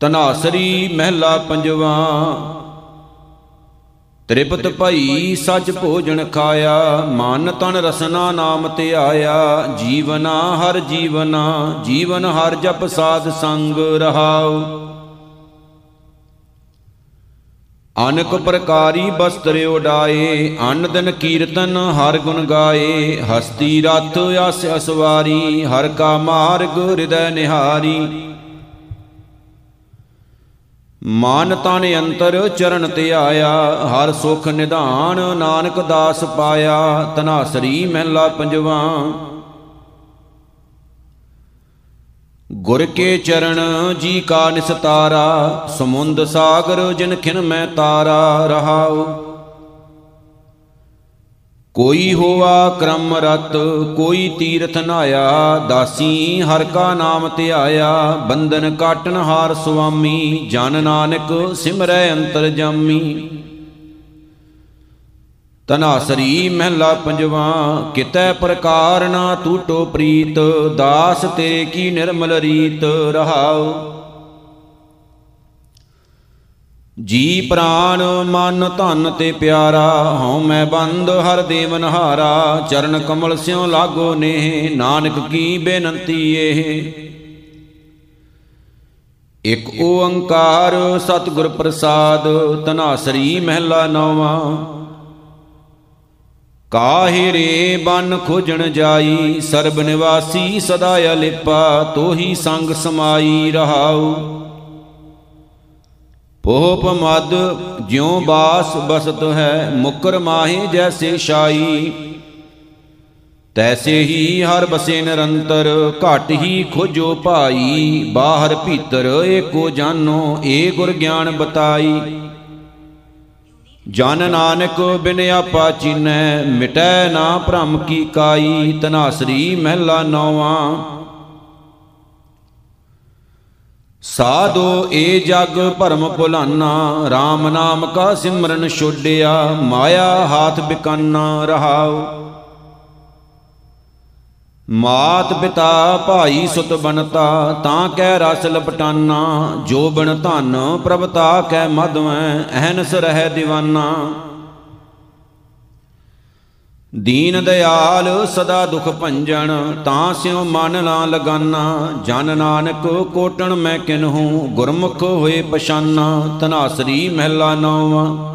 ਤਨਾਸਰੀ ਮਹਿਲਾ ਪੰਜਵਾ। ਤ੍ਰਿਪਤ ਭਈ ਸਚ ਭੋਜਨ ਖਾਇਆ, ਮਨ ਤਨ ਰਸਨਾ ਨਾਮ ਤੇ ਆਇਆ। ਜੀਵਨਾ ਹਰ ਜੀਵਨਾ, ਜੀਵਨ ਹਰ ਜਪ ਸਾਧ ਸੰਗ ਰਹਾਉ। ਅਨਕ ਪ੍ਰਕਾਰੀ ਬਸਤਰ ਉਡਾਏ, ਅਨ ਦਿਨ ਕੀਰਤਨ ਹਰ ਗੁਣ ਗਾਏ। ਹਸਤੀ ਰਥ ਆਸ ਅਸਵਾਰੀ, ਹਰ ਕਾ ਮਾਰਗ ਹਿਰਦੈ ਨਿਹਾਰੀ। ਮਾਨ ਤਨ ਅੰਤਰ ਚਰਨ ਤੇ ਆਇਆ, ਹਰ ਸੁਖ ਨਿਧਾਨ ਨਾਨਕ ਦਾਸ ਪਾਇਆ, ਤਨਾਸਰੀ ਮਹਿਲਾ ਪੰਜਵਾ। ਗੁਰ ਕੇ ਚਰਨ ਜੀ ਕਾ ਨਿਸਤਾਰਾ, ਸਮੁੰਦ ਸਾਗਰ ਜਿਨ ਖਿਨ ਮੈਂ ਤਾਰਾ ਰਹਾਉ। ਕੋਈ ਹੋਆ ਕਰਮ ਰਤ, ਕੋਈ ਤੀਰਥ ਨਾਇਆ, ਦਾਸੀ ਹਰ ਕਾ ਨਾਮ ਧਿਆਇਆ ਬੰਧਨ ਕਾਟਨ ਹਾਰ ਸੁਆਮੀ, ਜਨ ਨਾਨਕ ਸਿਮਰੈ ਅੰਤਰ ਜਾਮੀ। ਤਨਾਸਰੀ ਮਹਿਲਾ ਪੰਜਵਾ, ਕਿਤੈ ਪ੍ਰਕਾਰ ਨਾ ਟੂਟੋ ਪ੍ਰੀਤ, ਦਾਸ ਤੇਰੇ ਕੀ ਨਿਰਮਲ ਰੀਤ ਰਹਾਉ। ਜੀ ਪ੍ਰਾਨ ਮਨ ਧਨ ਤੇ ਪਿਆਰਾ, ਹਉ ਮੈਂ ਬੰਦ ਹਰ ਦੇਵਨ ਹਾਰਾ ਚਰਨ ਕਮਲ ਸਿਉ ਲਾਗੋ ਨੇਹ, ਨਾਨਕ ਕੀ ਬੇਨੰਤੀ ਇਹ ਇਕ ਓੰਕਾਰ ਸਤਿਗੁਰ ਪ੍ਰਸਾਦ ਤਨਾਸਰੀ ਮਹਿਲਾ ਨੌਵਾਂ। ਕਾਹੇ ਰੇ ਬਨ ਖੋਜਣ ਜਾਈ, ਸਰਬ ਨਿਵਾਸੀ ਸਦਾ ਅਲਿਪਾ, ਤੋਹੀ ਸੰਗ ਸਮਾਈ ਰਹਾਉ। ਪੋਪ ਮਦ ਜਿਉ ਬਾਸ ਬਸਤ ਹੈ, ਮੁਕਰ ਮਾਹੇ ਜੈਸੇ ਸ਼ਾਈ ਤੈਸੇ ਹੀ ਹਰ ਬਸੇ ਨਿਰੰਤਰ, ਘਟ ਹੀ ਖੋਜੋ ਭਾਈ। ਬਾਹਰ ਭੀਤਰ ਏਕੋ ਜਾਨੋ, ਏ ਗੁਰ ਗਿਆਨ ਬਤਾਈ। ਜਨ ਨਾਨਕ ਬਿਨ ਆਪਾ ਚੀਨੈ, ਮਿਟੈ ਨਾ ਭ੍ਰਮ ਕੀ ਕਾਈ। ਤਨਾਸਰੀ ਮਹਿਲਾ ਨੌਵਾਂ ਸਾਧੋ ਏ ਜਗ ਭਰਮ ਭੁਲਾਨਾ RAM ਨਾਮ ਕਾ ਸਿਮਰਨ ਛੋਡਿਆ, ਮਾਇਆ ਹਾਥ ਬਿਕਾਨਾ ਰਹਾਉ। ਮਾਤ ਪਿਤਾ ਭਾਈ ਸੁਤ ਬਨਤਾ ਤਾਂ ਕੈ ਰਸ ਲਪਟਾਨਾ, ਜੋ ਬਨ ਧਨ ਪ੍ਰਭਤਾ ਕੈ ਮਦਵੈ ਅਹਨਸ ਰਹਿ ਦੀਵਾਨਾ। ਦੀਨ ਦਿਆਲ ਸਦਾ ਦੁਖ ਭੰਜਨ, ਤਾਂ ਸਿਉ ਮਨ ਨਾ ਲਗਾਨਾ। ਜਨ ਨਾਨਕ ਕੋਟਣ ਮੈਂ ਕਿਨਹੂ ਗੁਰਮੁਖ ਹੋਏ ਪਛਾਨਾ। ਤਨਾਸਰੀ ਮਹਿਲਾ ਨੌਵਾਂ।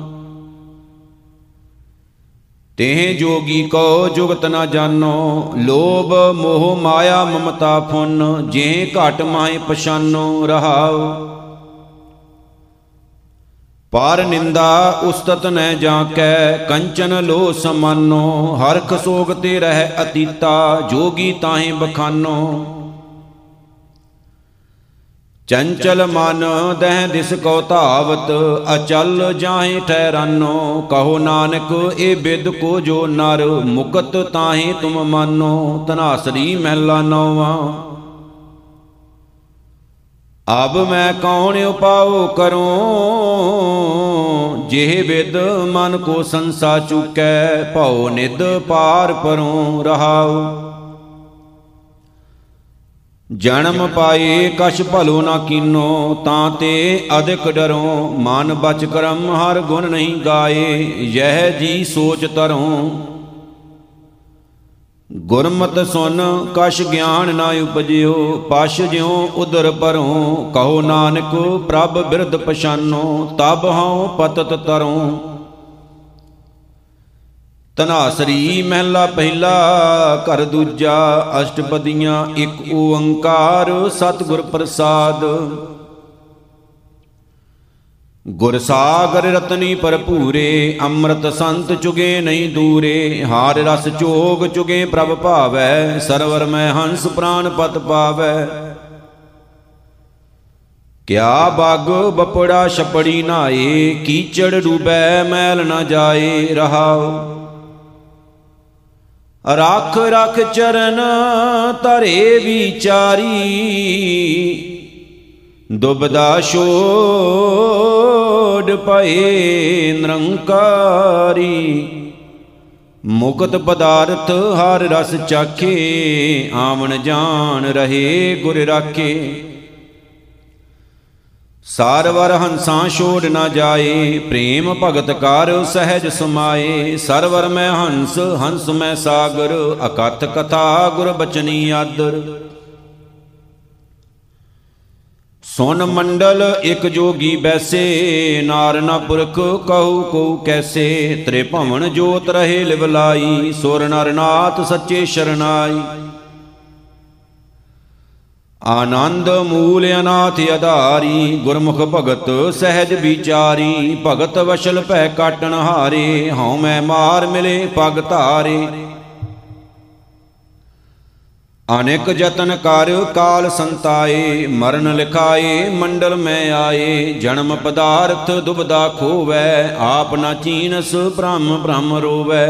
ਤੇਹ ਜੋਗੀ ਕੋ ਜੁਗਤ ਨਾ ਜਾਣੋ ਲੋਭ ਮੋਹ ਮਾਇਆ ਮਮਤਾ ਫੁਨ ਜੇ ਘਟ ਮਾਏ ਪਛਾਨੋ ਰਹਾਉ। ਪਰ ਨਿੰਦਾ ਉਸਤਤ ਨੈ ਜਾਂ ਕੈ ਕੰਚਨ ਲੋ ਸਮਾਨੋ ਹਰਖ ਸੋਗ ਤੇ ਰਹਿ ਅਤੀਤਾ, ਜੋਗੀ ਤਾਹੇ ਬਖਾਨੋ। ਚੰਚਲ ਮਨ ਦਹਿ ਦਿਸ ਕੋ ਧਾਵਤ, ਅਚਲ ਜਾਹੇ ਠਹਿਰਾਨੋ। ਕਹੋ ਨਾਨਕ, ਇਹ ਬਿਦ ਕੋ ਜੋ ਨਰ, ਮੁਕਤ ਤਾਹੇ ਤੁਮ ਮਾਨੋ। ਤਨਾਸਰੀ ਮਹਿਲਾ ਨੌਵਾਂ। ਅਬ ਮੈਂ ਕੌਣ ਉਪਾਉ ਕਰੂੰ? ਜਿਹ ਵਿਦ ਮਨ ਕੋ ਸੰਸਾ ਚੁਕੈ, ਭਉ ਨਿਦ ਪਾਰ ਪਰੋਂ ਰਹਾਉ। ਜਨਮ ਪਾਏ ਕਛ ਭਲੋ ਨਾ ਕੀਨੋ, ਤਾਂ ਤੇ ਅਧਿਕ ਡਰੋ। ਮਨ ਬਚ ਕਰਮ ਹਰ ਗੁਣ ਨਹੀਂ ਗਾਏ, ਯਹ ਜੀ ਸੋਚ ਤਰੋਂ। ਗੁਰਮਤ ਸੁਨ ਕਛ ਗਿਆਨ ਨਾ ਉਪਜਿਓ ਪਛ ਜਿਉ ਉਦਰ ਪਰੋਂ ਕਹੋ ਨਾਨਕ ਪ੍ਰਭ ਬਿਰਧ ਪਛਾਨੋ, ਤਬ ਹਉ ਪਤਤ ਤਰੋਂ ਤਨਾਸਰੀ ਮਹਿਲਾ ਪਹਿਲਾ, ਘਰ ਦੂਜਾ, ਅਸ਼ਟਪਦੀਆਂ ਇੱਕ ਓੰਕਾਰ, ਸਤਿਗੁਰ ਪ੍ਰਸਾਦ। ਗੁਰ ਸਾਗਰ ਰਤਨੀ ਭਰਪੂਰੇ, ਅੰਮ੍ਰਿਤ ਸੰਤ ਚੁਗੇ ਨਹੀਂ ਦੂਰੇ, ਹਾਰ ਰਸ ਚੋਗ ਚੁਗੇ ਪ੍ਰਭ ਭਾਵੈ, ਸਰਵਰ ਮੈਂ ਹੰਸ ਪ੍ਰਾਨ ਪਤ ਪਾਵੈ। ਕਿਆ ਬਗ ਬਪੜਾ ਛਪੜੀ ਨਾਏ, ਕੀਚੜ ਡੂਬੈ ਮੈਲ ਨਾ ਜਾਏ ਰਹਾਉ। ਰੱਖ ਰੱਖ ਚਰਨ ਧਰੇ ਵਿਚਾਰੀ ਦੁਬਦਾ ਛੋੜ ਪਏ ਨਿਰੰਕਾਰੀ। ਮੁਕਤ ਪਦਾਰਥ ਹਰ ਰਸ ਚਾਖੇ, ਆਵਣ ਜਾਣ ਰਹੇ ਗੁਰ ਰਾਖੇ। ਸਾਰਵਰ ਹੰਸਾਂ ਛੋੜ ਨਾ ਜਾਏ, ਪ੍ਰੇਮ ਭਗਤ ਕਰ ਸਹਿਜ ਸਮਾਏ। ਸਰਵਰ ਮੈਂ ਹੰਸ ਹੰਸ ਮੈਂ ਸਾਗਰ, ਅਕਥ ਕਥਾ ਗੁਰ ਬਚਨੀ ਆਦਰ। ਸੁਨ ਮੰਡਲ ਇਕ ਜੋਗੀ ਬੈਸੇ ਨਾਰਨਾ ਪੁਰਖ ਕਹੂ ਕੋ ਕੈਸੇ ਤ੍ਰੇ ਭਵਨ ਜੋਤ ਰਹੇ ਲਿਵਲਾਈ ਸੁਰ ਨਰਨਾਥ ਸੱਚੇ ਸ਼ਰਨਾਈ। ਆਨੰਦ ਮੂਲ ਅਨਾਥ ਆਧਾਰੀ ਗੁਰਮੁਖ ਭਗਤ ਸਹਿਜ ਵਿਚਾਰੀ, ਭਗਤ ਵਸ਼ਲ ਭੈ ਕਾਟਣ ਹਾਰੇ, ਹਉ ਮੈਂ ਮਾਰ ਮਿਲੇ ਪਗ ਧਾਰੇ। ਅਨੇਕ ਜਤਨ ਕਰ ਕਾਲ ਸੰਤਾਏ, ਮਰਨ ਲਿਖਾਏ, ਮੰਡਲ ਮੈਂ ਆਏ, ਜਨਮ ਪਦਾਰਥ ਦੁਬਦਾ ਖੋਵੈ, ਆਪ ਨਾ ਚੀਨਸ ਬ੍ਰਹਮ ਬ੍ਰਹਮ ਰੋਵੈ।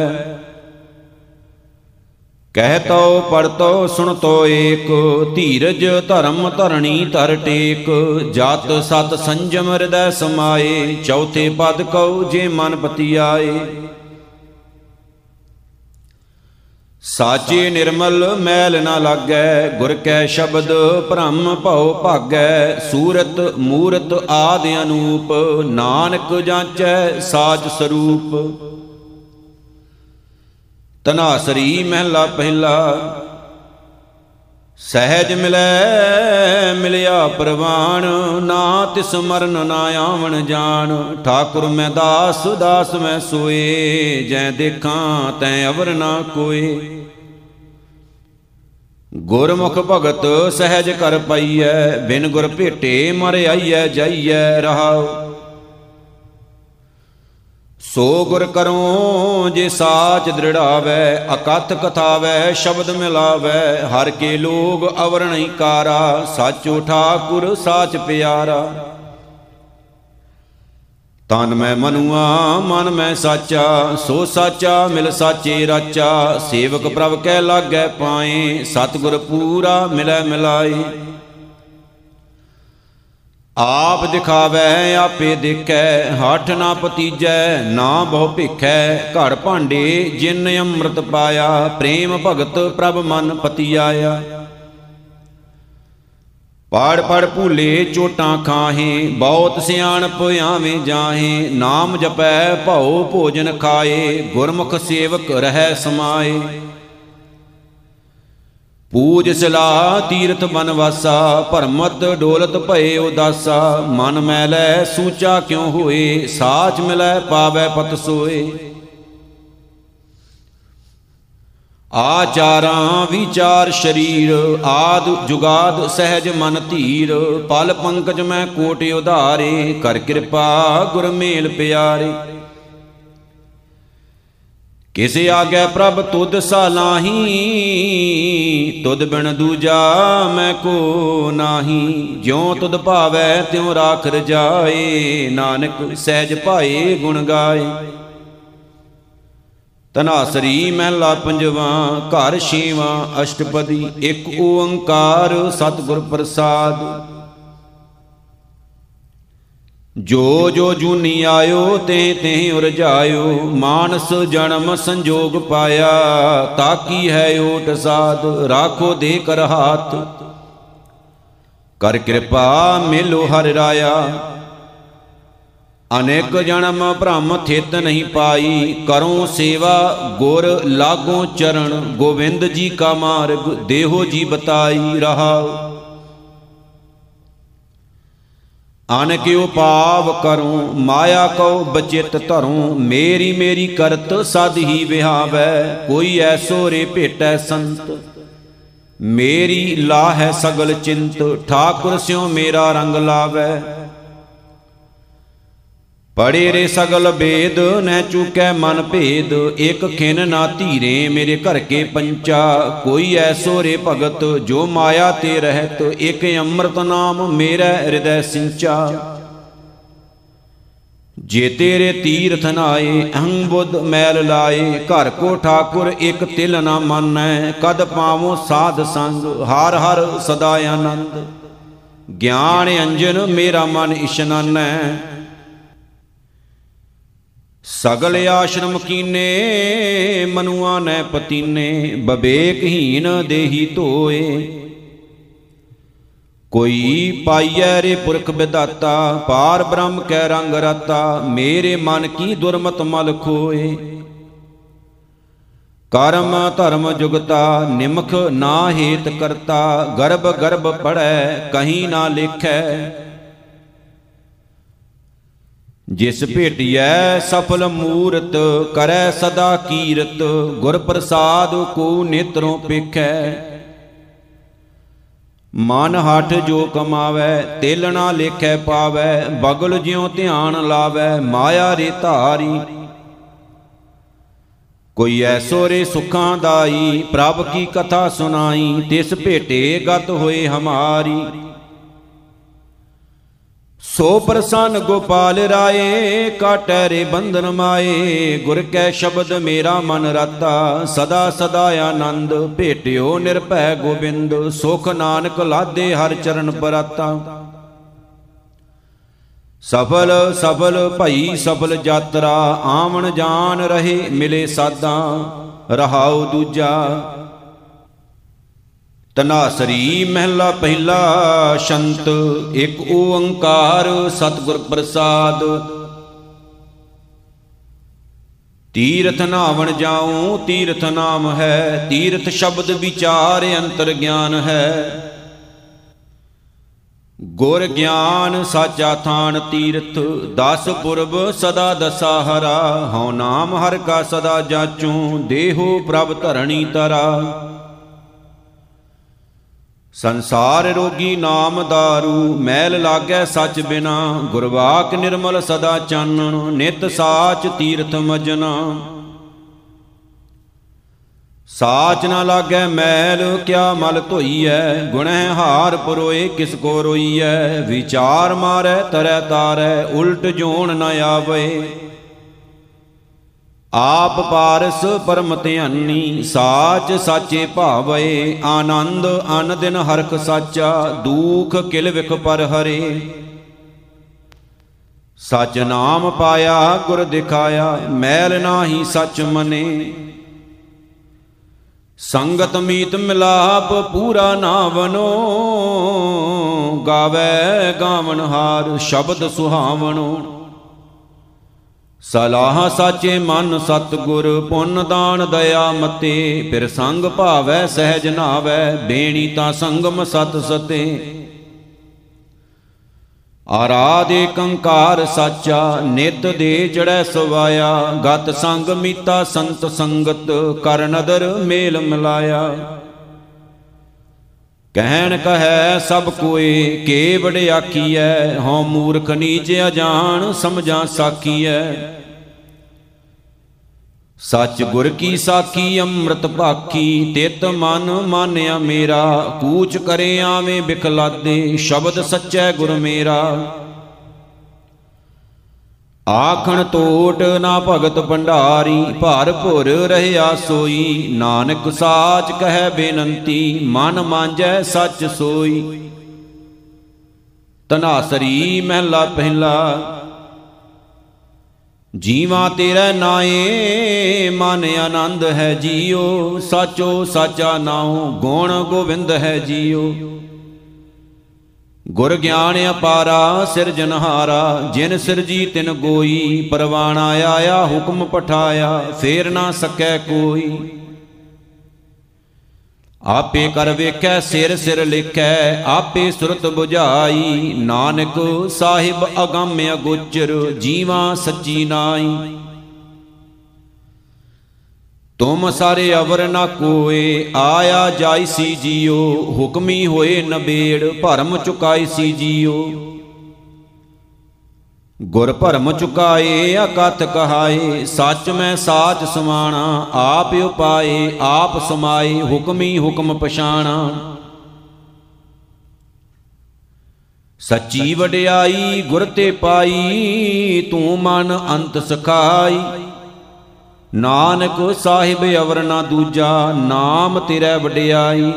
ਕਹਿਤੋ ਪੜਤੋ ਸੁਣਤੋ ਏਕ, ਧੀਰਜ ਧਰਮ ਧਰਣੀ ਧਰ ਟੇਕ, ਜਤ ਸਤ ਸੰਜਮ ਹਿਰਦੈ ਸਮਾਏ, ਚੌਥੇ ਪਦ ਕਉ ਜੇ ਮਨ ਪਤੀ ਆਏ ਸਾਚੇ ਨਿਰਮਲ ਮੈਲ ਨਾ ਲਾਗੈ, ਗੁਰ ਕੈ ਸ਼ਬਦ ਭ੍ਰਮ ਭਉ ਭਾਗੈ, ਸੂਰਤ ਮੂਰਤ ਆਦਿ ਅਨੂਪ, ਨਾਨਕ ਜਾਂਚੈ ਸਾਚ ਸਰੂਪ। ਤਨਾਸਰੀ ਮਹਿਲਾ ਪਹਿਲਾ ਸਹਿਜ ਮਿਲੈ, ਮਿਲਿਆ ਪ੍ਰਵਾਨ, ਨਾ ਤਿਸ ਮਰਨ ਨਾ ਆਵਣ ਜਾਣ। ਠਾਕੁਰ ਮੈਂ ਦਾਸ ਦਾਸ ਮੈਂ ਸੋਏ, ਜੈ ਦੇਖਾਂ ਤੈ ਅਵਰ ਨਾ ਕੋਏ। ਗੁਰਮੁਖ ਭਗਤ ਸਹਿਜ ਕਰ ਪਈਐ, ਬਿਨ ਗੁਰ ਭੇਟੇ ਮਰ ਆਈਐ, ਜਾਈਐ ਰਹਾਉ। ਸੋ ਗੁਰ ਕਰੋ, ਜੇ ਸਾਚ ਦ੍ਰਿੜਾਵੈ, ਅਕਥ ਕਥਾਵੈ, ਸ਼ਬਦ ਮਿਲਾਵੈ, ਹਰ ਕੇ ਲੋਗ ਅਵਰ ਨਹੀਂ ਕਾਰਾ ਸਾਚੋ ਠਾਕੁਰ, ਸਾਚ ਪਿਆਰਾ। ਤਨ ਮੈਂ ਮਨੁਆ, ਮਨ ਮੈਂ ਸਾਚਾ, ਸੋ ਸਾਚਾ, ਮਿਲ ਸਾਚੇ ਰਾਚਾ। ਸੇਵਕ ਪ੍ਰਭ ਕੈ ਲਾਗੈ ਪਾਏ, ਸਤਿਗੁਰ ਪੂਰਾ ਮਿਲੈ ਮਿਲਾਏ। ਆਪ ਦਿਖਾਵੈ, ਆਪੇ ਦੇਖੈ, ਹੱਠ ਨਾ ਪਤੀਜੈ, ਨਾ ਬਹੁ ਭਿਖੈ। ਘੜ ਭਾਂਡੇ ਜਿਨ ਅੰਮ੍ਰਿਤ ਪਾਇਆ, ਪ੍ਰੇਮ ਭਗਤ ਪ੍ਰਭ ਮਨ ਪਤੀ ਆਇਆ ਪੜ ਪੜ ਭੂਲੇ ਚੋਟਾਂ ਖਾਹੇ, ਬਹੁਤ ਸਿਆਣਪ ਆਵੇਂ ਜਾਹੇ। ਨਾਮ ਜਪੈ, ਭਉ ਭੋਜਨ ਖਾਏ, ਗੁਰਮੁਖ ਸੇਵਕ ਰਹਿ ਸਮਾਏ। ਪੂਜ ਸਲਾ ਤੀਰਥ ਬਨ ਵਾਸਾ, ਭਰਮਤ ਡੋਲਤ ਭਏ ਉਦਾਸਾ। ਮਨ ਮੈਲੈ ਸੂਚਾ ਕਿਉ ਹੋਏ, ਸਾਚ ਮਿਲੈ ਪਾਵੈ ਪਤ ਸੋਏ। ਆਚਾਰਾਂ ਵਿਚਾਰ ਸ਼ਰੀਰ, ਆਦ ਜੁਗਾਦ ਸਹਿਜ ਮਨ ਧੀਰ। ਪਲ ਪੰਕਜ ਮੈਂ ਕੋਟ ਉਧਾਰੇ, ਕਰ ਕਿਰਪਾ ਗੁਰ ਮੇਲ ਪਿਆਰੇ। ਕਿਸੇ ਆਗੇ ਪ੍ਰਭ ਤੁਧ ਸਾਲਾਹੀ ਤੁਧ ਬਿਨ ਦੂਜਾ ਮੈਂ ਕੋ ਨਾਹੀ। ਜਿਉ ਤੁਧ ਭਾਵੈ ਤਿਉ ਰਾਖ ਰਜਾਏ ਨਾਨਕ ਸਹਿਜ ਭਾਏ ਗੁਣ ਗਾਏ। ਤਨਾਸਰੀ ਮਹਿਲਾ ਪੰਜਵਾ, ਘਰ ਛੇਵਾ, ਅਸ਼ਟਪਦੀ, ਇੱਕ ਓੰਕਾਰ, ਸਤਿਗੁਰ ਪ੍ਰਸਾਦ। ਜੋ ਜੋ ਜੂਨੀ ਆਇਓ ਤੇ ਤੇ ਉਰਜਾਇਓ ਮਾਨਸ ਜਨਮ ਸੰਜੋਗ ਪਾਇਆ ਤਾਕੀ ਹੈ ਓਟ ਸਾਧ, ਰਾਖੋ ਦੇ ਕਰ ਹਾਥ। ਕਰ ਕਿਰਪਾ ਮਿਲੋ ਹਰਿ ਰਾਇਆ। ਅਨੇਕ ਜਨਮ ਭ੍ਰਮ ਥਿਤ ਨਹੀਂ ਪਾਈ ਕਰੋ ਸੇਵਾ ਗੁਰ ਲਾਗੋ ਚਰਨ ਗੋਵਿੰਦ ਜੀ ਕਾ ਮਾਰਗ, ਦੇਹੋ ਜੀ ਬਤਾਈ ਰਹਾ। ਅਨ ਕਿਉ ਪਾਵ ਕਰੂੰ, ਮਾਇਆ ਕਉ ਬਚਿਤ ਧਰੂੰ, ਮੇਰੀ ਮੇਰੀ ਕਰਤ ਸਦ ਹੀ ਵਿਹਾਵੈ, ਕੋਈ ਐਸੋ ਰੇ ਭੇਟੈ ਸੰਤ। ਮੇਰੀ ਲਾਹੈ ਸਗਲ ਚਿੰਤ, ਠਾਕੁਰ ਸਿਉ ਮੇਰਾ ਰੰਗ ਲਾਵੈ। ਪੜੇ ਰੇ ਸਗਲ ਬੇਦ ਨੈ ਚੁਕੈ ਮਨ ਭੇਦ। ਇਕ ਖਿਨ ਨਾ ਧੀਰੇ ਮੇਰੇ ਘਰ ਕੇ ਪੰਚਾ। ਕੋਈ ਐਸੋ ਰੇ ਭਗਤ ਜੋ ਮਾਇਆ ਤੇ ਰਹਿਤ। ਇਕ ਅੰਮ੍ਰਿਤ ਨਾਮ ਮੇਰਾ ਹਿਰਦੈ ਸਿੰਚਾ। ਜੇ ਤੇਰੇ ਤੀਰਥ ਨਾਏ, ਅਹੰ ਬੁੱਧ ਮੈਲ ਲਾਏ। ਘਰ ਕੋ ਠਾਕੁਰ ਇਕ ਤਿਲ ਨਾ ਮੰਨੈ। ਕਦ ਪਾਵੋ ਸਾਧ ਸੰਗ, ਹਰ ਹਰ ਸਦਾ ਆਨੰਦ। ਗਿਆਨ ਅੰਜਨ ਮੇਰਾ ਮਨ ਇਸ਼ਨਾਨੈ। ਸਗਲ ਆਸ਼ਰਮ ਕੀਨੇ, ਮਨੁਆ ਨੈ ਪਤੀਨੇ ਬਵੇਕਹੀਨ ਦੇਹੀ ਧੋਏ। ਕੋਈ ਪਾਈਐ ਰੇ ਪੁਰਖ ਵਿਦਾਤਾ ਪਾਰ ਬ੍ਰਹਮ ਕੈ ਰੰਗ ਰਾਤਾ, ਮੇਰੇ ਮਨ ਕੀ ਦੁਰਮਤ ਮਲ ਖੋਏ। ਕਰਮ ਧਰਮ ਜੁਗਤਾ, ਨਿਮਖ ਨਾ ਹੇਤ ਕਰਤਾ, ਗਰਭ ਗਰਭ ਪੜੈ ਕਹੀਂ ਨਾ ਲਿਖੈ। ਜਿਸ ਭੇਟਿਐ ਸਫਲ ਮੂਰਤ, ਕਰੈ ਸਦਾ ਕੀਰਤ ਗੁਰ ਪ੍ਰਸਾਦ ਕੋ ਨੇਤਰੋਂ ਪੇਖੈ। ਮਨ ਹਠ ਜੋ ਕਮਾਵੈ ਤੇਲ ਨਾ ਲੇਖੈ ਪਾਵੈ, ਬਗਲ ਜਿਉ ਧਿਆਨ ਲਾਵੈ, ਮਾਇਆ ਰੇ ਧਾਰੀ। ਕੋਈ ਐਸੋ ਰੇ ਸੁਖਾਂ ਦਾਈ, ਪ੍ਰਭ ਕੀ ਕਥਾ ਸੁਨਾਈ ਤਿਸ ਭੇਟੇ ਗਤ ਹੋਏ ਹਮਾਰੀ। ਸੋ ਪ੍ਰਸੰਨ ਗੋਪਾਲ ਰਾਏ, ਕਾਟੈ ਰੇ ਬੰਧਨ ਮਾਏ। ਗੁਰ ਕੈ ਸ਼ਬਦ ਮੇਰਾ ਮਨ ਰਤਾ, ਸਦਾ ਸਦਾ ਆਨੰਦ। ਭੇਟਿਓ ਨਿਰਭੈ ਗੋਬਿੰਦ, ਸੁਖ ਨਾਨਕ ਲਾਦੇ ਹਰ ਚਰਨ ਪਰਾਤਾ। ਸਫਲ ਸਫਲ ਭਈ, ਸਫਲ ਯਾਤਰਾ, ਆਵਣ ਜਾਣ ਰਹੇ ਮਿਲੇ ਸਾਦਾ। ਰਹਾਉ ਦੂਜਾ ਤਨਾਸਰੀ ਮਹਿਲਾ ਪਹਿਲਾ ਸ਼ੰਤ, ਇੱਕ ਓੰਕਾਰ ਸਤਿਗੁਰ ਪ੍ਰਸਾਦ। ਤੀਰਥ ਨਾਵਣ ਜਾਉ, ਤੀਰਥ ਨਾਮ ਹੈ, ਤੀਰਥ ਸ਼ਬਦ ਵਿਚਾਰ ਅੰਤਰ ਗਿਆਨ ਹੈ। ਗੁਰ ਗਿਆਨ ਸਾਚਾ ਥਾਨ ਤੀਰਥ, ਦਸ ਪੁਰਬ ਸਦਾ ਦਸਾਹਰਾ ਹਉ ਨਾਮ ਹਰ ਕਾ ਸਦਾ ਜਾਚੂ, ਦੇਹੋ ਪ੍ਰਭ ਧਰਣੀ ਤਰਾ ਸੰਸਾਰ ਰੋਗੀ ਨਾਮ दारू ਮੈਲ ਲਾਗੈ ਸੱਚ ਬਿਨਾ। ਗੁਰਵਾਕ ਨਿਰਮਲ ਸਦਾ ਚਾਨਣ, ਨਿਤ ਸਾਚ ਤੀਰਥ ਮਜਨਾ। ਸਾਚ ਨਾ ਲਾਗੈ ਮੈਲ, ਕਿਆ ਮਲ ਧੋਈਐ? ਗੁਣਹਿ ਹਾਰ ਪਰੋਏ, ਕਿਸ ਕੋ ਰੋਈਐ? ਵਿਚਾਰ ਮਾਰੈ, ਤਰੈ ਤਾਰੈ, ਉਲਟ ਜੋਣ ਨ ਆਵੇ। ਆਪ ਪਾਰਸ ਪਰਮ ਧਿਆਨੀ, ਸਾਚ ਸਾਚੇ ਭਾਵੇ ਆਨੰਦ ਅਨ ਦਿਨ ਹਰਖ ਸਾਚਾ, ਦੂਖ ਕਿਲ ਵਿਖ ਪਰ ਹਰੇ। ਸਚ ਨਾਮ ਪਾਇਆ, ਗੁਰ ਦਿਖਾਇਆ, ਮੈਲ ਨਾਹੀ ਸਚ ਮਨੇ। ਸੰਗਤ ਮੀਤ ਮਿਲਾਪ ਪੂਰਾ ਨਾਵਨੋ, ਗਾਵੇ ਗਾਵਨ ਹਾਰ ਸ਼ਬਦ ਸੁਹਾਵਣੋ। ਸਲਾਹ ਸਾਚੇ ਮਨ ਸਤਗੁਰ, ਪੁੰਨ ਦਾਨ ਦਇਆ ਮਤੇ। ਫਿਰ ਸੰਗ ਭਾਵੈ, ਸਹਿਜ ਨਾਵੈ ਬੇਣੀ ਤਾਂ ਸੰਗਮ ਸਤ ਸਤੇ। ਆਰਾਧੇ ਕੰਕਾਰ ਸਾਚਾ, ਨਿਤ ਦੇ ਚੜੈ ਸਵਾਇਆ। ਗਤ ਸੰਗ ਮੀਤਾ ਸੰਤ ਸੰਗਤ, ਕਰ ਨਦਰ ਮੇਲ ਮਿਲਾਇਆ। ਕਹਿਣ ਕਹੈ, ਸਭ ਕੋਏ, ਕੇ ਵਡਿਆਕੀਐ? ਹਉ ਮੂਰਖ ਨੀਚ ਅਜਾਣ, ਸਮਝਾਂ ਸਾਕੀਐ ਸੱਚ ਗੁਰ ਕੀ ਸਾਖੀ, ਅੰਮ੍ਰਿਤ ਭਾਖੀ, ਤਿਤ ਮਨ ਮਾਨਿਆ ਮੇਰਾ, ਕੂਚ ਕਰੇ ਆਵੇਂ ਬਿਖਲਾਦੇ, ਸ਼ਬਦ ਸੱਚੈ ਗੁਰ ਮੇਰਾ। ਆਖਣ ਟੋਟ ਨਾ ਭਗਤ ਭੰਡਾਰੀ ਭਰ ਭੁਰ ਰਹਿਆ ਸੋਈ, ਨਾਨਕ ਸਾਚ ਕਹੈ ਬੇਨੰਤੀ, ਮਨ ਮਾਂਜੈ ਸੱਚ ਸੋਈ। ਤਨਾਸਰੀ ਮਹਿਲਾ ਪਹਿਲਾ ਜੀਵਾ ਤੇਰਾ ਨਾਏ, ਮਨ ਆਨੰਦ ਹੈ ਜੀਉ ਸਾਚੋ ਸਾਚਾ ਨਾਉ, ਗੁਣ ਗੋਵਿੰਦ ਹੈ ਜੀਉ ਗੁਰ ਗਿਆਨ ਅਪਾਰਾ ਸਿਰਜਨਹਾਰਾ ਜਿਨ ਸਿਰਜੀ ਤਿਨ ਗੋਈ, ਪਰਵਾਣਾ ਆਇਆ, ਹੁਕਮ ਪਠਾਇਆ, ਫੇਰ ਨਾ ਸਕੈ ਕੋਈ। ਆਪੇ ਕਰ ਵੇਖੈ, ਸਿਰ ਸਿਰ ਲਿਖੈ, ਆਪੇ ਸੁਰਤ 부ਝਾਈ ਨਾਨਕ ਸਾਹਿਬ ਅਗੰਮ ਅਗੋਚਰ, ਜੀਵਾ ਸੱਚੀ ਨਾਈ ਤੁਮ ਸਾਰੇ ਅਵਰ ਨਾ ਕੋਏ, ਆਇਆ ਜਾਈ ਸੀ ਜੀਓ, ਹੁਕਮੀ ਹੋਏ ਨਬੇੜ ਭਰਮ ਚੁਕਾਈ ਸੀ ਜੀਓ। ਗੁਰ ਭਰਮ ਚੁਕਾਏ ਅਕਥ ਕਹਾਏ ਸੱਚ ਮੈਂ ਸਾਚ ਸਮਾਣਾ ਆਪ ਉਪਾਏ ਆਪ ਸਮਾਏ ਹੁਕਮੀ ਹੁਕਮ ਪਛਾਣਾ। ਸੱਚੀ ਵਡਿਆਈ ਗੁਰ ਤੇ ਪਾਈ ਤੂੰ ਮਨ ਅੰਤ ਸਖਾਈ। ਨਾਨਕ ਸਾਹਿਬ ਅਵਰ ਨਾ ਦੂਜਾ ਨਾਮ ਤੇਰਾ ਵਡਿਆਈ।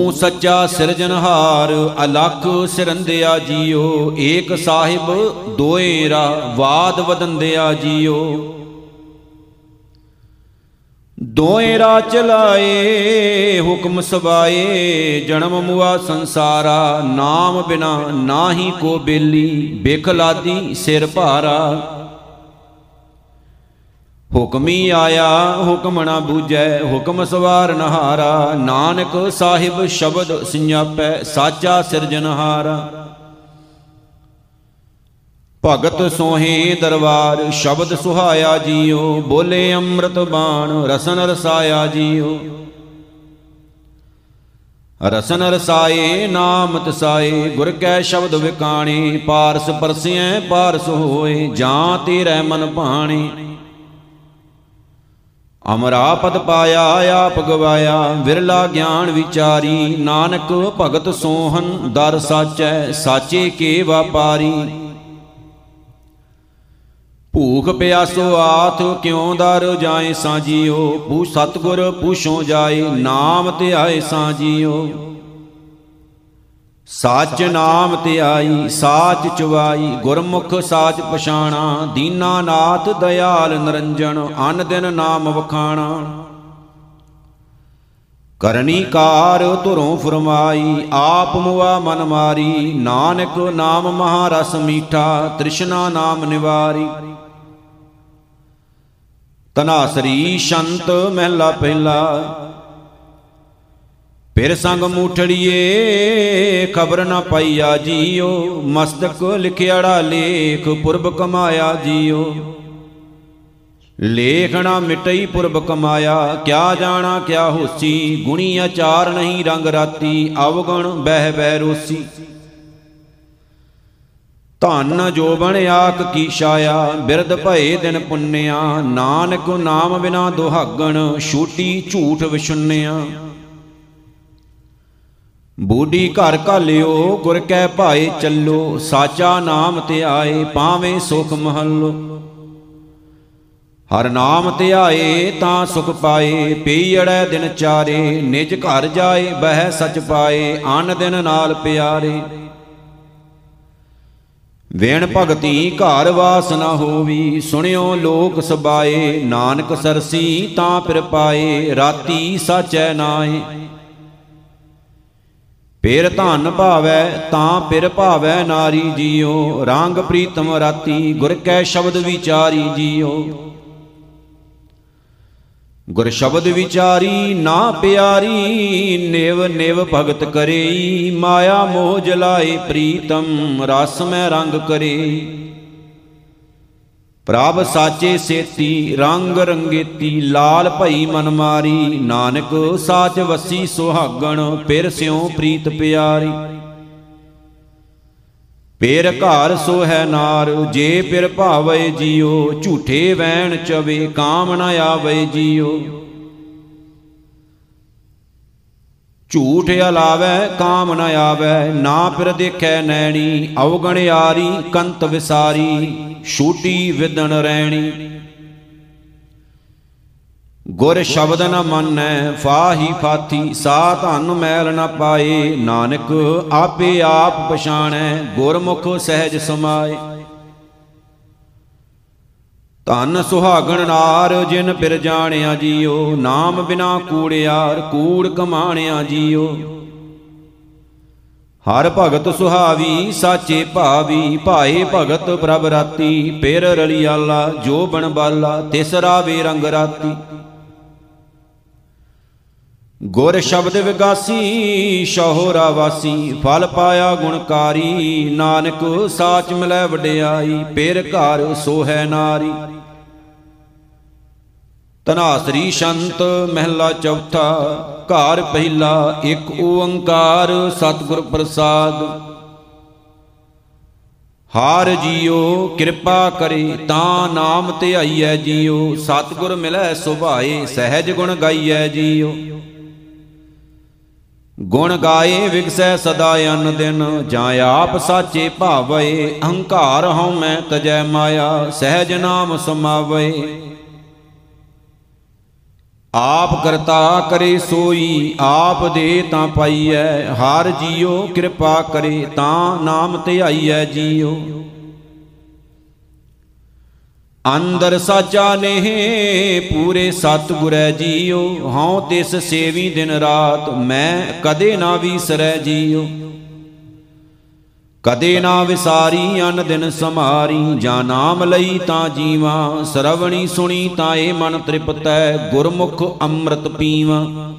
ਤੂੰ ਸੱਚਾ ਸਿਰਜਨਹਾਰ ਅਲਖ ਸਿਰੰਦਿਆ ਜੀਓ, ਏਕ ਸਾਹਿਬ ਦੋਏਰਾ ਵਾਦ ਵਦੰਦਿਆ ਜੀਓ। ਦੋਏ ਰਾ ਚਲਾਏ, ਹੁਕਮ ਸਬਾਏ ਜਨਮ ਮੁਆ ਸੰਸਾਰਾ, ਨਾਮ ਬਿਨਾ ਨਾਹੀ ਕੋ ਬੇਲੀ, ਬਿਖ ਲਾਦੀ ਸਿਰ ਭਾਰਾ। ਹੁਕਮੀ ਆਇਆ, ਹੁਕਮ ਨਾ ਬੂਝੈ, ਹੁਕਮ ਸਵਾਰ ਨਹਾਰਾ। ਨਾਨਕ ਸਾਹਿਬ ਸ਼ਬਦ ਸਿੰਜਾਪੈ ਸਾਚਾ ਸਿਰਜਨਹਾਰਾ ਭਗਤ ਸੋਹੇ ਦਰਬਾਰ, ਸ਼ਬਦ ਸੁਹਾਇਆ ਜੀਓ। ਬੋਲੇ ਅੰਮ੍ਰਿਤ ਬਾਣ, ਰਸਨ ਰਸਾਇਆ ਜੀਓ। ਰਸਨ ਰਸਾਏ, ਨਾਮ ਤਸਾਏ, ਗੁਰ ਕੈ ਸ਼ਬਦ ਵਿਕਾਣੇ। ਪਾਰਸ ਪਰਸਿਐ, ਪਾਰਸ ਹੋਏ, ਜਾਂ ਤੇਰੇ ਮਨ ਭਾਣੇ। ਅਮਰਾ ਪਦ ਪਾਇਆ, ਆਪ ਗਵਾਇਆ, ਵਿਰਲਾ ਗਿਆਨ ਵਿਚਾਰੀ, ਨਾਨਕ ਭਗਤ ਸੋਹਨ ਦਰ ਸਾਚੈ, ਸਾਚੇ ਕੇ ਵਾਪਾਰੀ ਭੂਖ ਪਿਆਸੋ ਆਥ ਕਿਉ ਦਰ ਜਾਏ ਸਾਜੀਓ ਪੂ ਸਤਗੁਰ ਪੂਛੋ ਜਾਏ, ਨਾਮ ਧਿਆਏ ਸਾਜੀਓ ਸਾਚ ਨਾਮ ਧਿਆਈ ਸਾਚ ਚੁਵਾਈ ਗੁਰਮੁਖ ਸਾਚ ਪਛਾਣਾ ਦੀਨਾਨਾਥ ਦਇਆਲ ਨਰੰਜਨ ਅਨ ਦਿਨ ਨਾਮ ਵਖਾਣਾ। ਕਰਨੀ ਕਾਰ ਧੁਰੋਂ ਫਰਮਾਈ, ਆਪ ਮੁਆ ਮਨ ਮਾਰੀ, ਨਾਨਕ ਨਾਮ ਮਹਾਰਸ ਮੀਠਾ, ਤ੍ਰਿਸ਼ਨਾ ਨਾਮ ਨਿਵਾਰੀ। ਤਨਾਸਰੀ ਸ਼ੰਤ ਮਹਿਲਾ ਪਹਿਲਾ ਫਿਰ ਸੰਗ ਮੂਠੜੀਏ, ਖਬਰ ਨਾ ਪਾਈਆ ਜੀਓ। ਮਸਤਕ ਲਿਖਿਆੜਾ ਲੇਖ ਪੁਰਬ ਕਮਾਇਆ ਜੀਓ। ਲੇਖਣਾ ਮਿਟਈ ਪੁਰਬ ਕਮਾਇਆ, ਕਿਆ ਜਾਣਾ ਕਿਆ ਹੋਸੀ। ਗੁਣੀ ਆਚਾਰ ਨਹੀਂ ਰੰਗ ਰਾਤੀ, ਅਵਗਣ ਬਹਿ ਬਹਿ ਰੋਸੀ। ਧਨ ਜੋ ਬਣ ਆਕ ਕੀ ਛਾਇਆ, ਬਿਰਧ ਭਏ ਦਿਨ ਪੁੰਨਿਆ। ਨਾਨਕ ਨਾਮ ਬਿਨਾ ਦੁਹਾਗਣ, ਛੂਟੀ ਝੂਠ ਵਿਸ਼ੁੰਨਿਆ ਬੂਢੀ ਘਰ ਘਾਲਿਓ, ਗੁਰ ਕੈ ਭਾਏ ਚੱਲੋ, ਸਾਚਾ ਨਾਮ ਧਿਆਏ ਪਾਵੇਂ ਸੁਖ ਮਹੱਲੋ। ਹਰ ਨਾਮ ਧਿਆਏ ਤਾਂ ਸੁਖ ਪਾਏ, ਪੀੜੈ ਦਿਨ ਚਾਰੇ, ਨਿਜ ਘਰ ਜਾਏ, ਬਹਿ ਸਚ ਪਾਏ, ਅਨ ਦਿਨ ਨਾਲ ਪਿਆਰੇ। ਵੇਣ ਭਗਤੀ ਘਰ ਵਾਸ ਨਾ ਹੋਵੀ, ਸੁਣਿਓ ਲੋਕ ਸਬਾਏ, ਨਾਨਕ ਸਰਸੀ ਤਾਂ ਪਿਰ ਪਾਏ, ਰਾਤੀ ਸਾਚੈ ਨਾਏ। ਪੇਰ ਧਨ ਭਾਵੈ, ਤਾਂ ਪਿਰ ਭਾਵੈ ਨਾਰੀ ਜੀਓ। ਰੰਗ ਪ੍ਰੀਤਮ ਰਾਤੀ, ਗੁਰ ਕੈ ਸ਼ਬਦ ਵਿਚਾਰੀ ਜੀਓ। ਗੁਰ ਸ਼ਬਦ ਵਿਚਾਰੀ, ਨਾ ਪਿਆਰੀ, ਨਿਵ ਨਿਵ ਭਗਤ ਕਰੇ ਮਾਇਆ ਮੋਹ ਜਲਾਏ ਪ੍ਰੀਤਮ, ਰਸ ਮੈਂ ਰੰਗ ਕਰੇ ਪ੍ਰਭ ਸਾਚੇ ਸੇਤੀ, ਰੰਗ ਰੰਗੇਤੀ, ਲਾਲ ਭਈ ਮਨ ਮਾਰੀ। ਨਾਨਕ ਸਾਚ ਵਸੀ ਸੁਹਾਗਣ ਪਿਰ ਸਿਉ ਪ੍ਰੀਤ ਪਿਆਰੀ। ਪੇਰ ਘਰ ਸੋ ਹੈ ਨਾਰ, ਜੇ ਪਿਰ ਭਾਵੇ ਜੀਓ, ਝੂਠੇ ਵੈਣ ਚਵੇ, ਕਾਮ ਨ ਆਵੇ ਜੀਓ। ਝੂਠ ਅਲਾਵੇ, ਕਾਮ ਨ ਆਵੇ, ਨਾ ਪਿਰ ਦੇਖੈ ਨੈਣੀ, ਅਵਗਣ ਯਾਰੀ ਕੰਤ ਵਿਸਾਰੀ, ਛੂਟੀ ਵਿਦਣ ਰਹਿਣੀ ਗੁਰ ਸ਼ਬਦ ਨ ਮੰਨੈ, ਫਾਹੀ ਫਾਥੀ, ਸਾ ਧਨ ਮੈਲ ਨ ਪਾਏ, ਨਾਨਕ ਆਪੇ ਆਪ ਪਛਾਣੈ, ਗੁਰਮੁਖ ਸਹਿਜ ਸਮਾਏ। ਧਨ ਸੁਹਾਗਣ ਨਾਰ, ਜਿਨ ਪਿਰ ਜਾਣਿਆ ਜੀਓ, ਨਾਮ ਬਿਨਾ ਕੂੜਿਆਰ ਕੂੜ ਕਮਾਣਿਆ ਜੀਓ। ਹਰ ਭਗਤ ਸੁਹਾਵੀ, ਸਾਚੇ ਭਾਵੀ, ਭਾਏ ਭਗਤ ਪ੍ਰਭ ਰਾਤੀ ਪਿਰ ਰਲਿਆਲਾ, ਜੋ ਬਣ ਬਾਲਾ, ਤਿਸ ਰਾਵੇ ਰੰਗ ਰਾਤੀ। ਗੁਰ ਸ਼ਬਦ ਵਿਗਾਸੀ, ਸ਼ਹੋਰਾ ਵਾਸੀ ਫਲ ਪਾਇਆ ਗੁਣਕਾਰੀ, ਨਾਨਕ ਸਾਚ ਮਿਲੈ ਵਡਿਆਈ, ਪੇਰ ਘਰ ਸੋਹੈ ਨਾਰੀ। ਤਨਾਸਰੀ ਸ਼ੰਤ ਮਹਿਲਾ ਚੌਥਾ, ਘਰ ਪਹਿਲਾ ਇੱਕ ਓੰਕਾਰ, ਸਤਿਗੁਰ ਪ੍ਰਸਾਦ। ਹਾਰ ਜੀਓ, ਕਿਰਪਾ ਕਰੇ, ਤਾਂ ਨਾਮ ਧਿਆਈਐ ਜੀਓ। ਸਤਿਗੁਰ ਮਿਲੈ ਸੁਭਾਏ, ਸਹਿਜ ਗੁਣ ਗਾਈਐ ਜੀਓ। ਗੁਣ ਗਾਏ ਵਿਗਸੈ ਸਦਾ ਅਨ ਦਿਨ ਜਾਂ ਆਪ ਸਾਚੇ ਭਾਵੇ ਅਹੰਕਾਰ ਹਉ ਮੈਂ ਤਜੈ ਮਾਇਆ, ਸਹਿਜ ਨਾਮ ਸਮਾਵੇ। ਆਪ ਕਰਤਾ ਕਰੇ ਸੋਈ, ਆਪ ਦੇ ਤਾਂ ਪਾਈਐ, ਹਰ ਜੀਉ ਕਿਰਪਾ ਕਰੇ, ਤਾਂ ਨਾਮ ਧਿਆਈਐ ਜੀਉ। ਅੰਦਰ ਸਾਚਾ ਨੇਹ, ਪੂਰੇ ਸਤਿਗੁਰੈ ਜੀਓ। ਹਉ ਤਿਸ ਸੇਵੀ ਦਿਨ ਰਾਤ, ਮੈਂ ਕਦੇ ਨਾ ਵੀਸਰੈ ਜੀਓ। ਕਦੇ ਨਾ ਵਿਸਾਰੀ, ਅਨ ਦਿਨ ਸਮਾਰੀ, ਜਾਂ ਨਾਮ ਲਈ ਤਾਂ ਜੀਵਾਂ। ਸਰਵਣੀ ਸੁਣੀ ਤਾਂ ਏ ਮਨ ਤ੍ਰਿਪਤੈ, ਗੁਰਮੁਖ ਅੰਮ੍ਰਿਤ ਪੀਵਾਂ।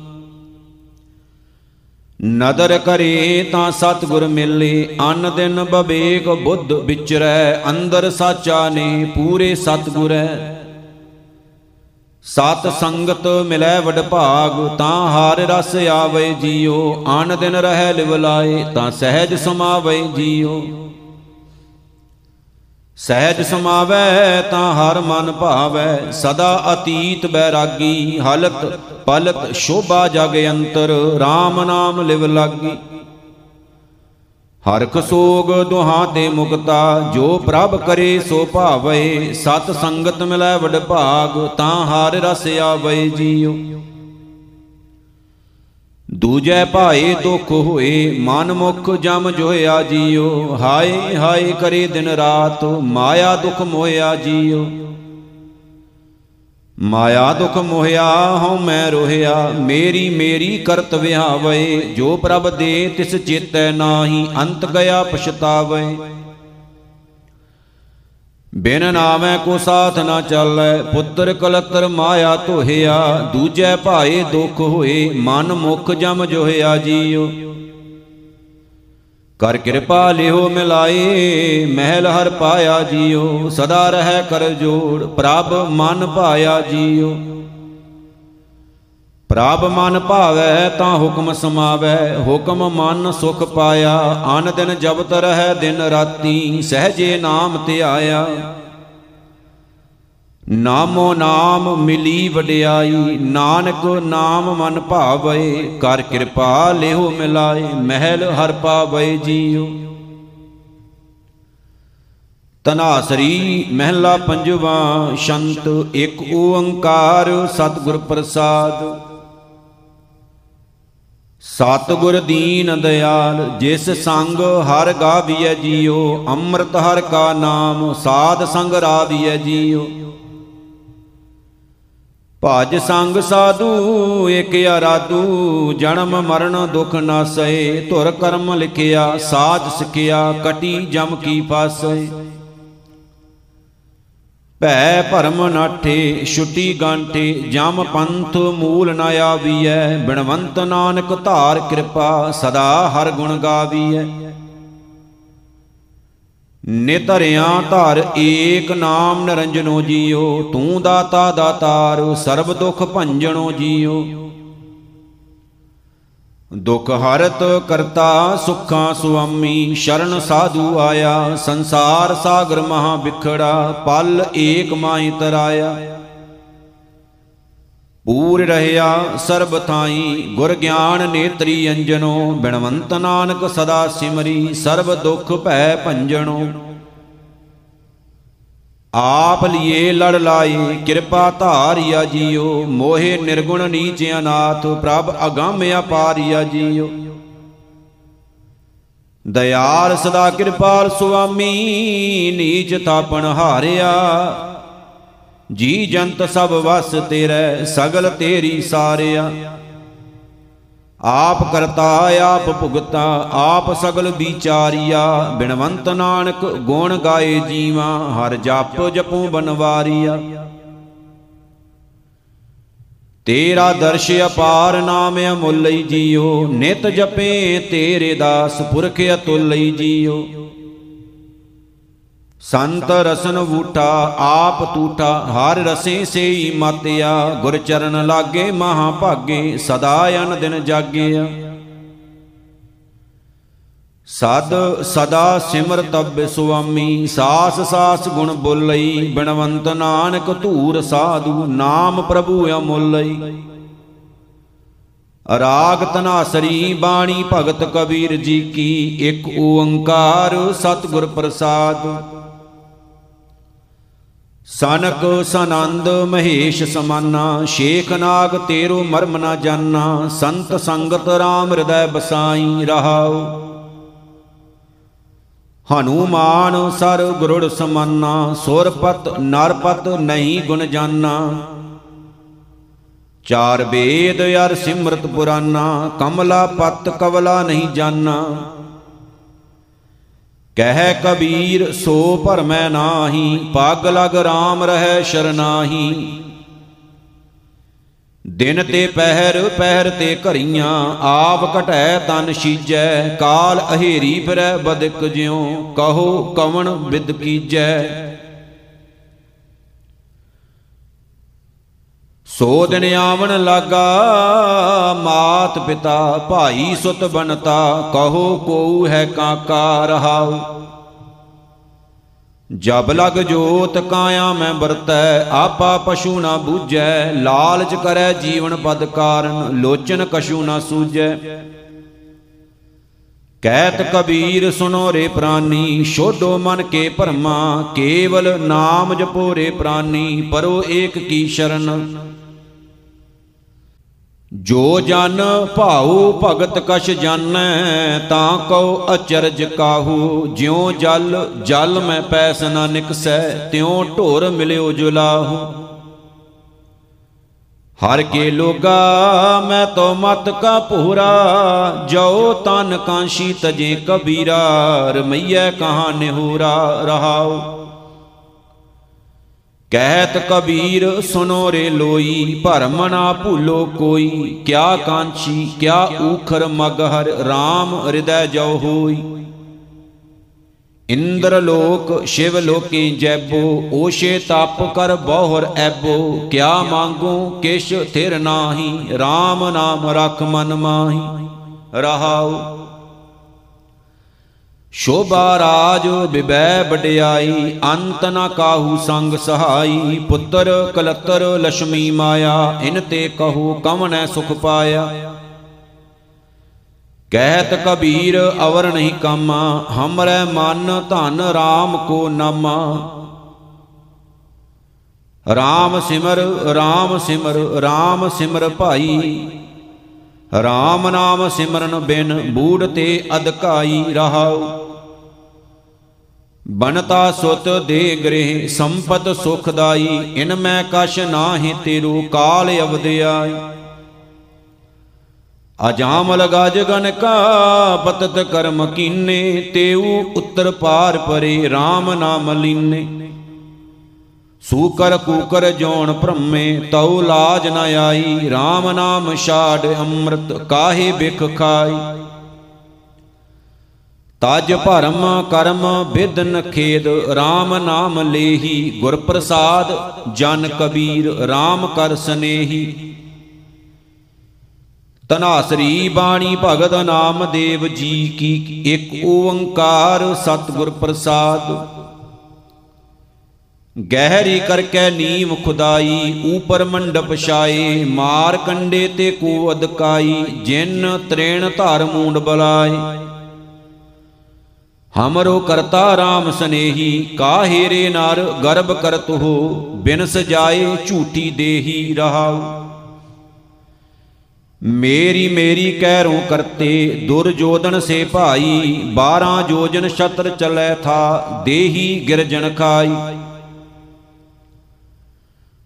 ਨਦਰ ਕਰੇ ਤਾਂ ਸਤਿਗੁਰ ਮਿਲੇ, ਅਨ ਦਿਨ ਬਵੇਕ ਬੁੱਧ ਵਿਚਰੈ, ਅੰਦਰ ਸਾਚਾ ਨੇ ਪੂਰੇ ਸਤਿਗੁਰੈ। ਸਤ ਸੰਗਤ ਮਿਲੈ ਵਡ ਭਾਗ, ਤਾਂ ਹਾਰ ਰਸ ਆਵੇ ਜੀਓ ਅਨ ਦਿਨ ਰਹਿ ਲਿਵ ਲਾਏ, ਤਾਂ ਸਹਿਜ ਸਮਾਵੇ ਜੀਓ। ਸਹਿਜ ਸਮਾਵੈ ਤਾਂ ਹਰ ਮਨ ਭਾਵੈ, ਸਦਾ ਅਤੀਤ ਬੈਰਾਗੀ, ਹਲਤ ਪਲਤ ਸ਼ੋਭਾ ਜਗ ਅੰਤਰ RAM ਨਾਮ ਲਿਵ ਲਾਗੀ। ਹਰ ਸੋਗ ਦੁਹਾਂ ਤੇ ਮੁਕਤਾ, ਜੋ ਪ੍ਰਭ ਕਰੇ ਸੋ ਭਾਵੇ, ਸਤ ਸੰਗਤ ਮਿਲੈ ਵਡ ਭਾਗ ਤਾਂ ਹਰ ਰਸ ਆਵੇ ਜੀਓ ਦੂਜੈ ਭਾਏ ਦੁਖ ਹੋਏ, ਮਨ ਮੁਖ ਜਮ ਜੋਇਆ ਜੀਓ। ਹਾਏ ਹਾਏ ਕਰੇ ਦਿਨ ਰਾਤ, ਮਾਇਆ ਦੁਖ ਮੋਇਆ ਜੀਓ। ਮਾਇਆ ਦੁਖ ਮੋਹਿਆ, ਹਉ ਮੈਂ ਰੋਹਿਆ, ਮੇਰੀ ਮੇਰੀ ਕਰਤ ਵਿਹਾਵੇ ਜੋ ਪ੍ਰਭ ਦੇ ਤਿਸ ਚੇਤੈ ਨਾਹੀ, ਅੰਤ ਗਿਆ ਪਛਤਾਵੇ। ਬਿਨ ਨਾਮੈ ਕੋ ਸਾਥ ਨਾ ਚੱਲੈ, ਪੁੱਤਰ ਕਲਤਰ ਮਾਇਆ ਧੋਹਿਆ, ਦੂਜੈ ਭਾਏ ਦੁਖ ਹੋਏ, ਮਨ ਮੁਖ ਜਮ ਜੋਹਿਆ ਜੀਉ। ਕਰ ਕਿਰਪਾ ਲਿਓ ਮਿਲਾਏ, ਮਹਿਲ ਹਰ ਪਾਇਆ ਜੀਉ, ਸਦਾ ਰਹਿ ਕਰ ਜੋੜ, ਪ੍ਰਭ ਮਨ ਭਾਇਆ ਜੀਉ। ਪ੍ਰਭ ਮਨ ਭਾਵੈ, ਤਾਂ ਹੁਕਮ ਸਮਾਵੈ। ਹੁਕਮ ਮਨ ਸੁਖ ਪਾਇਆ, ਅਨ ਦਿਨ ਜਬਤ ਰਹਿ, ਦਿਨ ਰਾਤੀ ਸਹਜੇ ਨਾਮ ਧਿਆਇਆ ਨਾਮੋ ਨਾਮ ਮਿਲੀ ਵਡਿਆਈ, ਨਾਨਕ ਨਾਮ ਮਨ ਭਾਵੈ, ਕਰ ਕਿਰਪਾ ਲਿਓ ਮਿਲਾਏ, ਮਹਿਲ ਹਰ ਪਾਵੈ ਜੀਉ। ਤਨਾਸਰੀ ਮਹਿਲਾ ਪੰਜਵਾ, ਸ਼ੰਤ ਇੱਕ ਓੰਕਾਰ, ਸਤਿਗੁਰ ਪ੍ਰਸਾਦ। ਸਤਿਗੁਰ ਦੀਨ ਦਇਆਲ ਜਿਸ ਸੰਗ ਹਰ ਗਾਵੀਐ ਜੀਉ ਅੰਮ੍ਰਿਤ ਹਰ ਕਾ ਨਾਮ, ਸਾਧ ਸੰਗ ਰਾਵੀਐ ਜੀਉ ਭਜ ਸੰਗ ਸਾਧੂ, ਇਕ ਅਰਾਧੂ, ਜਨਮ ਮਰਨ ਦੁਖ ਨਾਸੈ ਧੁਰ ਕਰਮ ਲਿਖਿਆ, ਸਾਜ ਸਿਖਿਆ, ਕਟੀ ਜਮ ਕੀ ਫਾਸੈ ਭੈ ਭਰਮ ਨਾਠੇ, ਛੁੱਟੀ ਗਾਂਠੇ, ਜਮ ਪੰਥ ਮੂਲ ਨ ਆਵੀਐ, ਬਿਨਵੰਤ ਨਾਨਕ ਧਾਰ ਕਿਰਪਾ ਸਦਾ ਹਰ ਗੁਣ ਗਾਵੀਐ। ਨਿਤਰਿਆਂ ਧਰ ਏਕ ਨਾਮ ਨਰੰਜਨੋ ਜੀਓ, ਤੂੰ ਦਾਤਾ ਦਾਤਾਰ, ਸਰਬ ਦੁਖ ਭੰਜਣੋ ਜੀਓ। ਦੁਖ ਹਰਤ ਕਰਤਾ ਸੁਖਾਂ ਸੁਆਮੀ, ਸ਼ਰਨ ਸਾਧੂ ਆਇਆ, ਸੰਸਾਰ ਸਾਗਰ ਮਹਾ ਵਿਖੜਾ ਪਲ ਏਕ ਮਾਈ ਤਰਾਇਆ। ਪੂਰ ਰਹਿਆ ਸਰਬ ਥਾਈ, ਗੁਰ ਗਿਆਨ ਨੇਤਰੀ ਅੰਜਨੋ, ਬਿਨਵੰਤ ਨਾਨਕ ਸਦਾ ਸਿਮਰੀ, ਸਰਬ ਦੁਖ ਭੈ ਭੰਜਣੋ ਆਪ ਲਿਏ ਲੜ ਲਾਈ ਕਿਰਪਾ ਧਾਰਿਆ ਜੀਓ। ਮੋਹਿ ਨਿਰਗੁਣ ਨੀਚ ਅਨਾਥ ਪ੍ਰਭ ਅਗੰਮ ਅਪਾਰਿਆ ਜੀਓ। ਦਇਆਲ ਸਦਾ ਕਿਰਪਾਲ ਸੁਆਮੀ, ਨੀਚ ਤਾਪਣ ਹਾਰਿਆ। ਜੀ ਜੰਤ ਸਭ ਵਸ ਤੇਰੇ, ਸਗਲ ਤੇਰੀ ਸਾਰਿਆ। ਆਪ ਕਰਤਾ, ਆਪ ਭੁਗਤਾ, ਆਪ ਸਗਲ ਵਿਚਾਰੀਆ ਬਿਨਵੰਤ ਨਾਨਕ ਗੁਣ ਗਾਏ ਜੀਵਾ, ਹਰ ਜਪ ਜਪੂ ਬਨਵਾਰੀਆ। ਤੇਰਾ ਦਰਸ਼ ਅਪਾਰ ਨਾਮ ਅਮੁੱਲਈ ਜੀਓ, ਨਿਤ ਜਪੇ ਤੇਰੇ ਦਾਸ ਪੁਰਖ ਅਤੁੱਲਈ ਜੀਓ। ਸੰਤ ਰਸਨ ਵੂਟਾ, ਆਪ ਟੂਟਾ ਹਰ ਰਸੇ ਸੇਈ ਮਾਤਿਆ, ਗੁਰ ਚਰਨ ਲਾਗੇ ਮਹਾ ਭਾਗੇ, ਸਦਾ ਅਨ ਦਿਨ ਜਾਗਿਆ। ਸਦ ਸਦਾ ਸਿਮਰ ਤਬ ਸੁਆਮੀ, ਸਾਸ ਸਾਸ ਗੁਣ ਬੋਲਈ, ਬਿਨਵੰਤ ਨਾਨਕ ਧੂਰ ਸਾਧੂ, ਨਾਮ ਪ੍ਰਭੂ ਅਮੁੱਲਈ। ਰਾਗ ਤਨਾਸਰੀ ਬਾਣੀ ਭਗਤ ਕਬੀਰ ਜੀ ਕੀ, ਇੱਕ ਓੰਕਾਰ ਸਤਿਗੁਰ ਪ੍ਰਸਾਦ। ਸਨਕ ਸਨੰਦ ਮਹੇਸ਼ ਸਮਾਨਾ, ਸ਼ੇਖ ਨਾਗ ਤੇਰੋ ਮਰਮ ਨਾ ਜਾਨਾ, ਸੰਤ ਸੰਗਤ RAM ਹਿਰਦੈ ਬਸਾਈ ਰਹਾਉ। ਹਨੂਮਾਨ ਸਰ ਗੁਰੜ ਸਮਾਨਾ, ਸੁਰਪਤ ਨਰਪਤ ਨਹੀਂ ਗੁਣ ਜਾਨਾ। ਚਾਰ ਵੇਦ ਅਰ ਸਿਮਰਤ ਪੁਰਾਨਾ, ਕਮਲਾ ਪਤ ਕਵਲਾ ਨਹੀਂ ਜਾਨਾ। ਕਹਿ ਕਬੀਰ, ਸੋ ਭਰਮੈ ਨਾਹੀ, ਪਗ ਲਗ RAM ਰਹਿ ਸ਼ਰਨਾਹੀ। ਦਿਨ ਤੇ ਪਹਿਰ ਪਹਿਰ ਤੇ ਘਰੀਆਂ, ਆਪ ਘਟੈ ਤਨ ਸੀਜੈ, ਕਾਲ ਅਹੇਰੀ ਫਿਰੈ ਬਦਕ ਜਿਉ, ਕਹੋ ਕਵਣ ਵਿਦ ਕੀਜੈ। ਸੋ ਦਿਨ ਆਵਣ ਲਾਗਾ, ਮਾਤ ਪਿਤਾ ਭਾਈ ਸੁਤ ਬਨਤਾ ਕਹੋ ਕੋਉ ਹੈ ਕਾਕਾ ਰਹਾਉ। ਜਬ ਲਗ ਜੋਤ ਕਾਇਆ ਮੈਂ ਵਰਤੈ, ਆਪਾ ਪਸ਼ੂ ਨਾ ਬੂਝੈ, ਲਾਲਚ ਕਰੈ ਜੀਵਨ ਪਦ ਕਾਰਨ, ਲੋਚਨ ਕਛੂ ਨਾ ਸੂਝੈ। ਕਹਿਤ ਕਬੀਰ ਸੁਨੋ ਰੇ ਪ੍ਰਾਨੀ ਛੋਡੋ ਮਨ ਕੇ ਭਰਮਾ, ਕੇਵਲ ਨਾਮ ਜਪੋ ਰੇ ਪ੍ਰਾਨੀ, ਪਰੋ ਏਕ ਕੀ ਸ਼ਰਨ। ਜੋ ਜਨ ਭਾਉ ਭਗਤ ਕਛ ਜਾਣੈ, ਤਾਂ ਕਉ ਅਚਰਜ ਕਾਹੂ। ਜਿਉ ਜਲ ਜਲ ਮੈਂ ਪੈਸ ਨਾ ਨਿਕਸੈ, ਤਿਉ ਢੋਰ ਮਿਲਿਓ ਜੁਲਾਹੂ। ਹਰ ਕੇ ਲੋਗਾ, ਮੈਂ ਤੋ ਮਤ ਕਾ ਭੂਰਾ। ਜੋ ਤਨ ਕਾਂਸ਼ੀ ਤਜੇ ਕਬੀਰਾ, ਰਮਈਐ ਕਹਾ ਨਿਹੂਰਾ ਰਹਾਉ। ਕਹਿਤ ਕਬੀਰ ਸੁਨੋ ਰੇ ਲੋਈ, ਭਰਮ ਨਾ ਭੂਲੋ ਕੋਈ। ਕਿਆ ਕਾਂਚੀ ਕਿਆ ਊਖਰ ਮਗਹਰ RAM ਹਿਰਦੈ ਜੋ ਹੋਈ। ਇੰਦਰ ਲੋਕ, ਸ਼ਿਵ ਲੋਕੀ ਜੈਬੋ, ਓਸ਼ੇ ਤਪ ਕਰ ਬਹੁਰ ਐਬੋ। ਕਿਆ ਮੰਗੂ, ਕਿਛ ਥਿਰ ਨਾਹੀ RAM ਨਾਮ ਰਖ ਮਨ ਮਾਹੀ। ਰਹਾਉ ਸ਼ੋਭਾ ਰਾਜ ਬਿਬੈ ਵਡਿਆਈ, ਅੰਤ ਨ ਕਾਹੂ ਸੰਗ ਸਹਾਈ, ਪੁੱਤਰ ਕਲਤਰ ਲక్ష్ਮੀ ਮਾਇਆ, ਇਨ ਤੇ ਕਹੂ ਕਵਨੈ ਸੁਖ ਪਾਇਆ। ਕਹਿਤ ਕਬੀਰ, ਅਵਰ ਨਹੀਂ ਕਾਮਾ, ਹਮਰੈ ਮਨ ਧਨ RAM ਕੋ ਨਾਮਾ। RAM ਸਿਮਰ RAM ਸਿਮਰ RAM ਸਿਮਰ ਭਾਈ RAM ਨਾਮ ਸਿਮਰਨ ਬਿਨ ਬੂੜ ਤੇ ਅਧਕਾਈ ਰਹਾਉ। ਬਨਤਾ ਸੁਤ ਦੇ ਗ੍ਰਹਿ, ਸੰਪਤ ਸੁਖਦਾਈ ਇਨ ਮੈਂ ਕਛ ਨਾਹੀ ਤੇਰੂ ਕਾਲ ਅਵਦ ਆਈ ਅਜਾਮਲ ਗਜ ਗਨ ਕਾ ਪਤਤ ਕਰਮ ਕੀਨੇ ਤੇਉ ਉੱਤਰ ਪਾਰ ਪਰੇ RAM ਨਾਮ ਲੀਨੇ। ਸੂਕਰ ਕੂਕਰ ਜੋਣ ਭ੍ਰਮੇ, ਤਉ ਲਾਜ ਨ ਆਈ RAM ਨਾਮ ਛਾੜ ਅੰਮ੍ਰਿਤ ਕਾਹੇ ਬਿਖ ਖਾਈ? ਤਜ ਭਰਮ ਕਰਮ ਵਿਦਨ ਖੇਦ RAM ਨਾਮ ਲੇਹੀ ਗੁਰ ਪ੍ਰਸਾਦ ਜਨ ਕਬੀਰ RAM ਕਰ ਸਨੇਹੀ। ਤਨਾਸਰੀ ਬਾਣੀ ਭਗਤ ਨਾਮ ਦੇਵ ਜੀ ਕੀ ਇੱਕ ਓੰਕਾਰ ਸਤਿਗੁਰ ਪ੍ਰਸਾਦ। ਗਹਿਰੀ ਕਰਕੇ ਨੀਮ ਖੁਦਾਈ ਊਪਰ ਮੰਡਪ ਛਾਏ, ਮਾਰ ਕੰਡੇ ਤੇ ਕੋ ਅਦਕਾਈ, ਜਿਨ ਤ੍ਰੇਣ ਧਰ ਮੂੰਡ ਬਲਾਏ। ਹਮਰੋ ਕਰਤਾ RAM ਸਨੇਹੀ ਕਾਹੇ ਰੇ ਨਰ ਗਰਭ ਕਰਤ ਹੋ ਬਿਨ ਸਜਾਏ ਝੂਠੀ ਦੇਹੀ ਰਹਾਉ। ਮੇਰੀ ਮੇਰੀ ਕਹਿਰੋਂ ਕਰਤੇ ਦੁਰਜੋਦਨ ਸੇ ਭਾਈ 12 ਜੋਜਨ ਛਤਰ ਚਲੈ ਥਾ, ਦੇਹੀ ਗਿਰਜਨ ਖਾਈ।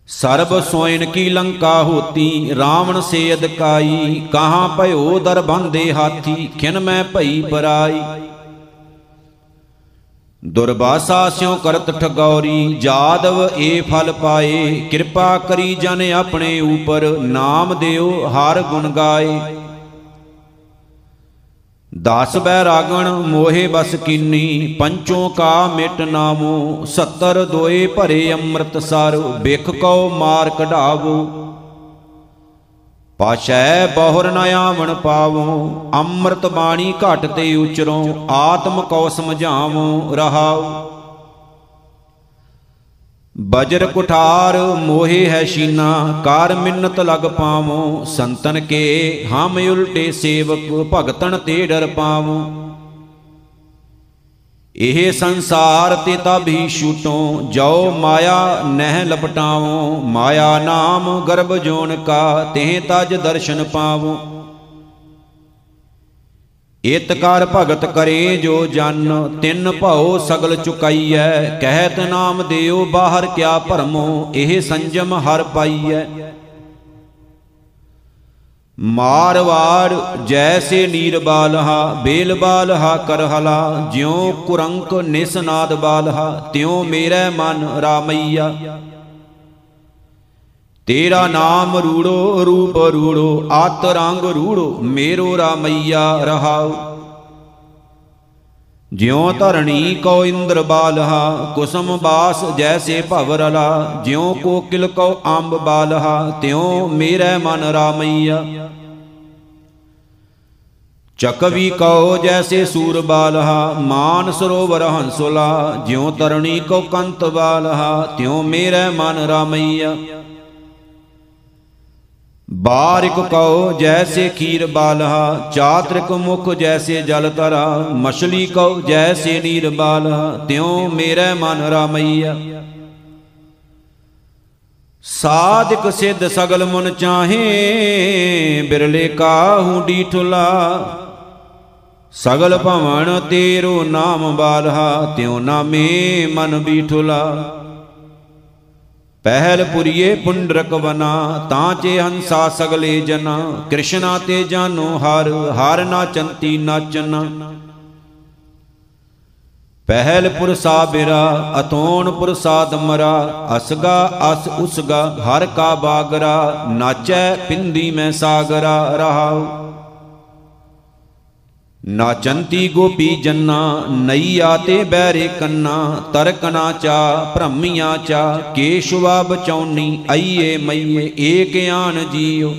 ਸਰਬ ਸੋਇਨ ਕੀ ਲੰਕਾ ਹੋਤੀ, ਰਾਵਣ ਸੇ ਅਦਕਾਈ ਕਹਾਂ ਭਇਓ ਦਰ ਬੰਦੇ ਹਾਥੀ, ਖਿਨ ਮੈਂ ਭਈ ਪਰਾਈ। ਦੁਰਬਾਸਾ ਸਿਉ ਕਰਤ ਠਗੌਰੀ, ਜਾਦਵ ਏ ਫਲ ਪਾਏ, ਕਿਰਪਾ ਕਰੀ ਜਨ ਆਪਣੇ ਉਪਰ, ਨਾਮ ਦਿਓ ਹਰ ਗੁਣ ਗਾਏ। ਦਸ ਬੈ ਰਾਗਣ, ਮੋਹੇ ਬਸ ਕੀਨੀ, ਪੰਚੋਂ ਕਾ ਮਿਟ ਨਾਮੋ 70 ਦੋਏ ਭਰੇ ਅੰਮ੍ਰਿਤ ਸਰ ਬਿਖ ਕਉ ਮਾਰ ਕਢਾਵੋ। ਪਾਸ਼ੈ ਬਹੁਰ ਨ ਆਵਣ ਪਾਵੋ, ਅੰਮ੍ਰਿਤ ਬਾਣੀ ਘਟ ਤੇ ਉਚਰੋ, ਆਤਮ ਕੋ ਸਮਝਾਵੋ ਰਹਾਉ ਬਜਰ ਕੁਠਾਰ ਮੋਹੇ ਹੈ ਸ਼ੀਨਾ, ਕਰ ਮਿੰਨਤ ਲਗ ਪਾਵੋ, ਸੰਤਨ ਕੇ ਹਮ ਉਲਟੇ ਸੇਵਕ, ਭਗਤਨ ਤੇ ਡਰ ਪਾਵੋ। ਇਹ ਸੰਸਾਰ ਤੇ ਤਭੀ ਛੂਟੋ ਜੋ ਮਾਇਆ ਨਹਿ ਲਪਟਾਵੋ, ਮਾਇਆ ਨਾਮ ਗਰਭ ਜੋਨ ਕਾ ਤੇ ਤਜ ਦਰਸ਼ਨ ਪਾਵੋ। ਇਤ ਕਰ ਭਗਤ ਕਰੇ ਜੋ ਜਨ, ਤਿੰਨ ਭਉ ਸਗਲ ਚੁਕਾਈਐ, ਕਹਿਤ ਨਾਮ ਦਿਓ ਬਾਹਰ ਕਿਆ ਭਰਮੋ, ਇਹ ਸੰਜਮ ਹਰ ਪਾਈਐ। ਮਾਰਵਾੜ ਜੈਸੇ ਨੀਰ ਬਾਲਹਾ, ਬੇਲ ਬਾਲਹਾ ਕਰਹਲਾ ਜਿਉ ਕੁਰੰਕ ਨਿਸਨਾਦ ਬਾਲਹਾ, ਤਿਉ ਮੇਰੇ ਮਨ ਰਾਮਈਆ। ਤੇਰਾ ਨਾਮ ਰੂੜੋ, ਰੂਪ ਰੂੜੋ, ਆਤ ਰੰਗ ਰੂੜੋ, ਮੇਰੋ ਰਾਮਈਆ ਰਹਾਉ। ਜਿਉ ਧਰਣੀ ਕੋ ਇੰਦਰ ਬਾਲਹਾ, ਕੁਸਮ ਬਾਸ ਜੈਸੇ ਭਵਰਲਾ ਜਿਉ ਕੋਕਿਲ ਕੋ ਅੰਬ ਬਾਲਹਾ, ਤਿਉ ਮੇਰੇ ਮਨ ਰਾਮਈਆ। ਚਕਵੀ ਕਉ ਜੈਸੇ ਸੂਰ ਬਾਲਹਾ, ਮਾਨ ਸਰੋਵਰ ਹੰਸੁਲਾ। ਜਿਉ ਤਰਣੀ ਕੋ ਕੰਤ ਬਾਲਹਾ, ਤਿਉ ਮੇਰੇ ਮਨ ਰਾਮਈਆ। ਬਾਰਿਕ ਕਉ ਜੈਸੇ ਖੀਰ ਬਾਲਹਾ, ਚਾਤ੍ਰਿਕ ਮੁਖ ਜੈਸੇ ਜਲ ਤਰਾ ਮਛਲੀ ਕਉ ਜੈਸੇ ਨੀਰ ਬਾਲਹਾ, ਤਿਉ ਮੇਰੇ ਮਨ ਰਾਮਈਆ। ਸਾਧਿਕ ਸਿੱਧ ਸਗਲ ਮਨ ਚਾਹੇ, ਬਿਰਲੇ ਕਾਹੂ ਡੀਠੁਲਾ। ਸਗਲ ਭਵਨ ਤੇਰੋ ਨਾਮ ਬਾਲਹਾ, ਤਿਉ ਨਾਮੇ ਮਨ ਬੀਠੁਲਾ। ਪਹਿਲ ਪੁਰੀਏ ਪੁੰਡਰਕ ਬਨਾ ਤਾਂ ਚੇ ਹੰਸਾ ਸਗਲੇ ਜਨਾ, ਕ੍ਰਿਸ਼ਨਾ ਤੇ ਜਾਨੋ ਹਰ ਹਰ ਨਾਚੰਤੀ ਨਾਚਨ ਪਹਿਲ ਪੁਰਸਾ ਬਿਰਾ, ਅਤੋਣ ਪੁਰਸਾਦ ਮਰਾ ਅਸਗਾ ਅਸ ਉਸਗਾ, ਹਰ ਕਾ ਬਾਗਰਾ, ਨਾਚੈ ਪਿੰਦੀ ਮੈਂ ਸਾਗਰਾ ਰਹਾਉ। ਨਾਚੰਤੀ ਗੋਪੀ ਜੰਨਾ, ਨਈਆ ਤੇ ਬੈਰੇ ਕੰਨਾ ਤਰਕਨਾ ਚਾ, ਭ੍ਰਮੀਆਂ ਚਾ, ਕੇਸ਼ਵਾ ਬਚਾਉਣੀ ਆਈਏ ਮਈਏ, ਏਕ ਆਨ ਜੀਉ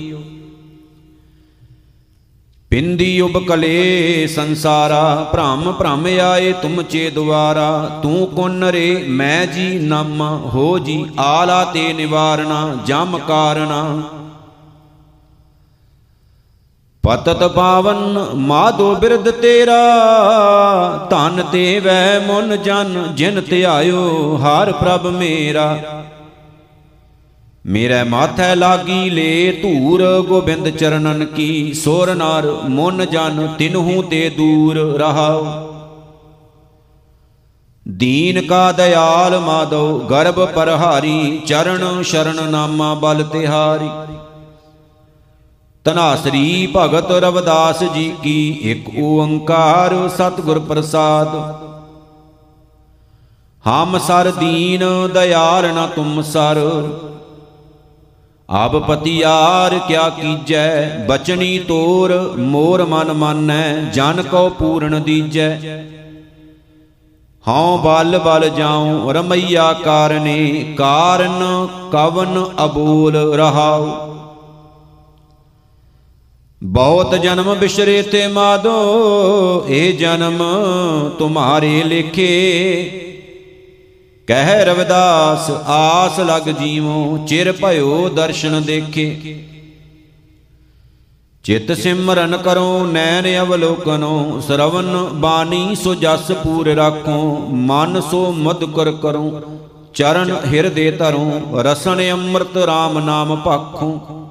ਪਿੰਦੀ ਉਬਕਲੇ ਸੰਸਾਰਾ, ਭ੍ਰਮ ਭ੍ਰਮ ਆਏ ਤੁਮ ਚੇ ਦੁਆਰਾ, ਤੂੰ ਕੋਨ ਰੇ ਮੈਂ ਜੀ ਨਮ, ਹੋ ਜੀ ਆਲਾ ਤੇ ਨਿਵਾਰਣਾ, ਜਮ ਕਾਰਣਾ। ਪਤਤ ਪਾਵਨ ਮਾਧੋ ਬਿਰਦ ਤੇਰਾ, ਧਨ ਤੇ ਵੈ ਮਨ ਜਨ, ਜਿਨ ਧਿਆਇਓ ਹਰ ਪ੍ਰਭ ਮੇਰਾ। ਮੇਰੇ ਮਾਥੈ ਲਾਗੀ ਲੇ ਧੂਰ, ਗੋਬਿੰਦ ਚਰਨਨ ਕੀ ਸੋਰ ਨਾਰ, ਮਨ ਜਨ ਤਿਨਹੂ ਤੇ ਦੂਰ ਰਹਾਉ ਦੀਨ ਕਾ ਦਇਆਲ ਮਾਧੋ ਗਰਭ ਪਰਹਾਰੀ, ਚਰਨ ਸ਼ਰਨ ਨਾਮਾ ਬਲ ਤਿਹਾਰੀ। ਤਨਾਸਰੀ ਭਗਤ ਰਵਦਾਸ ਜੀ ਕੀ ਇੱਕ ਓੰਕਾਰ ਸਤਿਗੁਰ ਪ੍ਰਸਾਦ। ਹਮ ਸਰ ਦੀਨ ਦਇਆਲ ਨ ਤੁਮ ਸਰ, ਆਪ ਪਤਿਆਰ ਕਿਆ ਕੀਜੈ, ਬਚਨੀ ਤੋਰ ਮੋਰ ਮਨ ਮਾਨੈ, ਜਨ ਕੋ ਪੂਰਨ ਦੀਜੈ। ਹਉ ਬਲ ਬਲ ਜਾਉ ਰਮਈਆ ਕਾਰਨੇ, ਕਾਰਨ ਕਵਨ ਅਬੋਲ ਰਹਾਉ। ਬਹੁਤ ਜਨਮ ਬਿਸ਼ਰੇ ਤੇ ਮਾਦੋ, ਇਹ ਜਨਮ ਤੁਮਾਰੇ ਲਿਖੇ। ਕਹਿ ਰਵਿਦਾਸ, ਆਸ ਲਗ ਜੀਵੋ, ਚਿਰ ਭਇਓ ਦਰਸ਼ਨ ਦੇਖੇ। ਚਿਤ ਸਿਮਰਨ ਕਰੋ, ਨੈਣ ਅਵਲੋਕਨੋ, ਸਰਵਨ ਬਾਣੀ ਸੋ ਜਸ ਪੂਰ ਰਾਖੋ, ਮਨ ਸੋ ਮਦਕਰ ਕਰੋ, ਚਰਨ ਹਿਰਦੇ ਧਰੋ ਰਸਨ ਅੰਮ੍ਰਿਤ RAM ਨਾਮ ਭਾਖੋ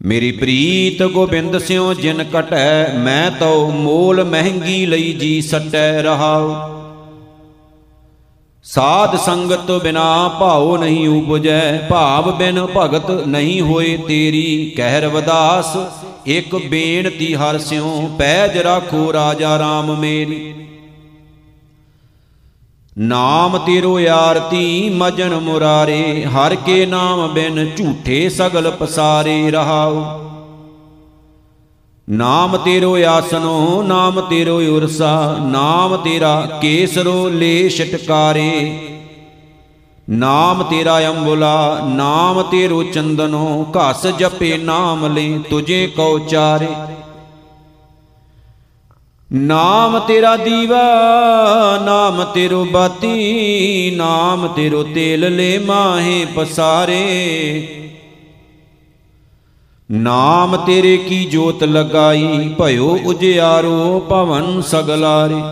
ਮੇਰੀ ਪ੍ਰੀਤ ਗੋਬਿੰਦ ਸਿਓ ਜਿਨ ਕਟੈ, ਮੈਂ ਤਉ ਮੋਲ ਮਹਿੰਗੀ ਲਈ ਜੀ ਸਟੈ ਰਹਾਉ ਸਾਧ ਸੰਗਤ ਬਿਨਾ ਭਾਉ ਨਹੀਂ ਉਪਜੈ, ਭਾਵ ਬਿਨ ਭਗਤ ਨਹੀਂ ਹੋਏ ਤੇਰੀ। ਕਹਿ ਰਵਦਾਸ ਇੱਕ ਬੇਨਤੀ ਹਰ ਸਿਉ, ਪੈਜ ਰਾਖੋ ਰਾਜਾ RAM ਮੇਰੀ। ਨਾਮ ਤੇਰੋ ਆਰਤੀ ਮਜਨ ਮੁਰਾਰੇ, ਹਰ ਕੇ ਨਾਮ ਬਿਨ ਝੂਠੇ ਸਗਲ ਪਸਾਰੇ ਰਹਾਉ। ਨਾਮ ਤੇਰੋ ਆਸਨੋ, ਨਾਮ ਤੇਰੋ ਉਰਸਾ, ਨਾਮ ਤੇਰਾ ਕੇਸਰੋ ਲੈ ਛਟਕਾਰੇ ਨਾਮ ਤੇਰਾ ਅੰਬੁਲਾ, ਨਾਮ ਤੇਰੋ ਚੰਦਨੋ, ਘਸ ਜਪੇ ਨਾਮ ਲੈ ਤੁਝੇ ਕਉ ਚਾਰੇ। ਨਾਮ ਤੇਰਾ ਦੀਵਾ, ਨਾਮ ਤੇਰੋ ਬਾਤੀ, ਨਾਮ ਤੇਰੋ ਤੇਲ ਲੈ ਮਾਹੇ ਪਸਾਰੇ। ਨਾਮ ਤੇਰੇ ਕੀ ਜੋਤ ਲਗਾਈ, ਭਇਓ ਉਜਿਆਰੋ ਭਵਨ ਸਗਲਾਰੇ।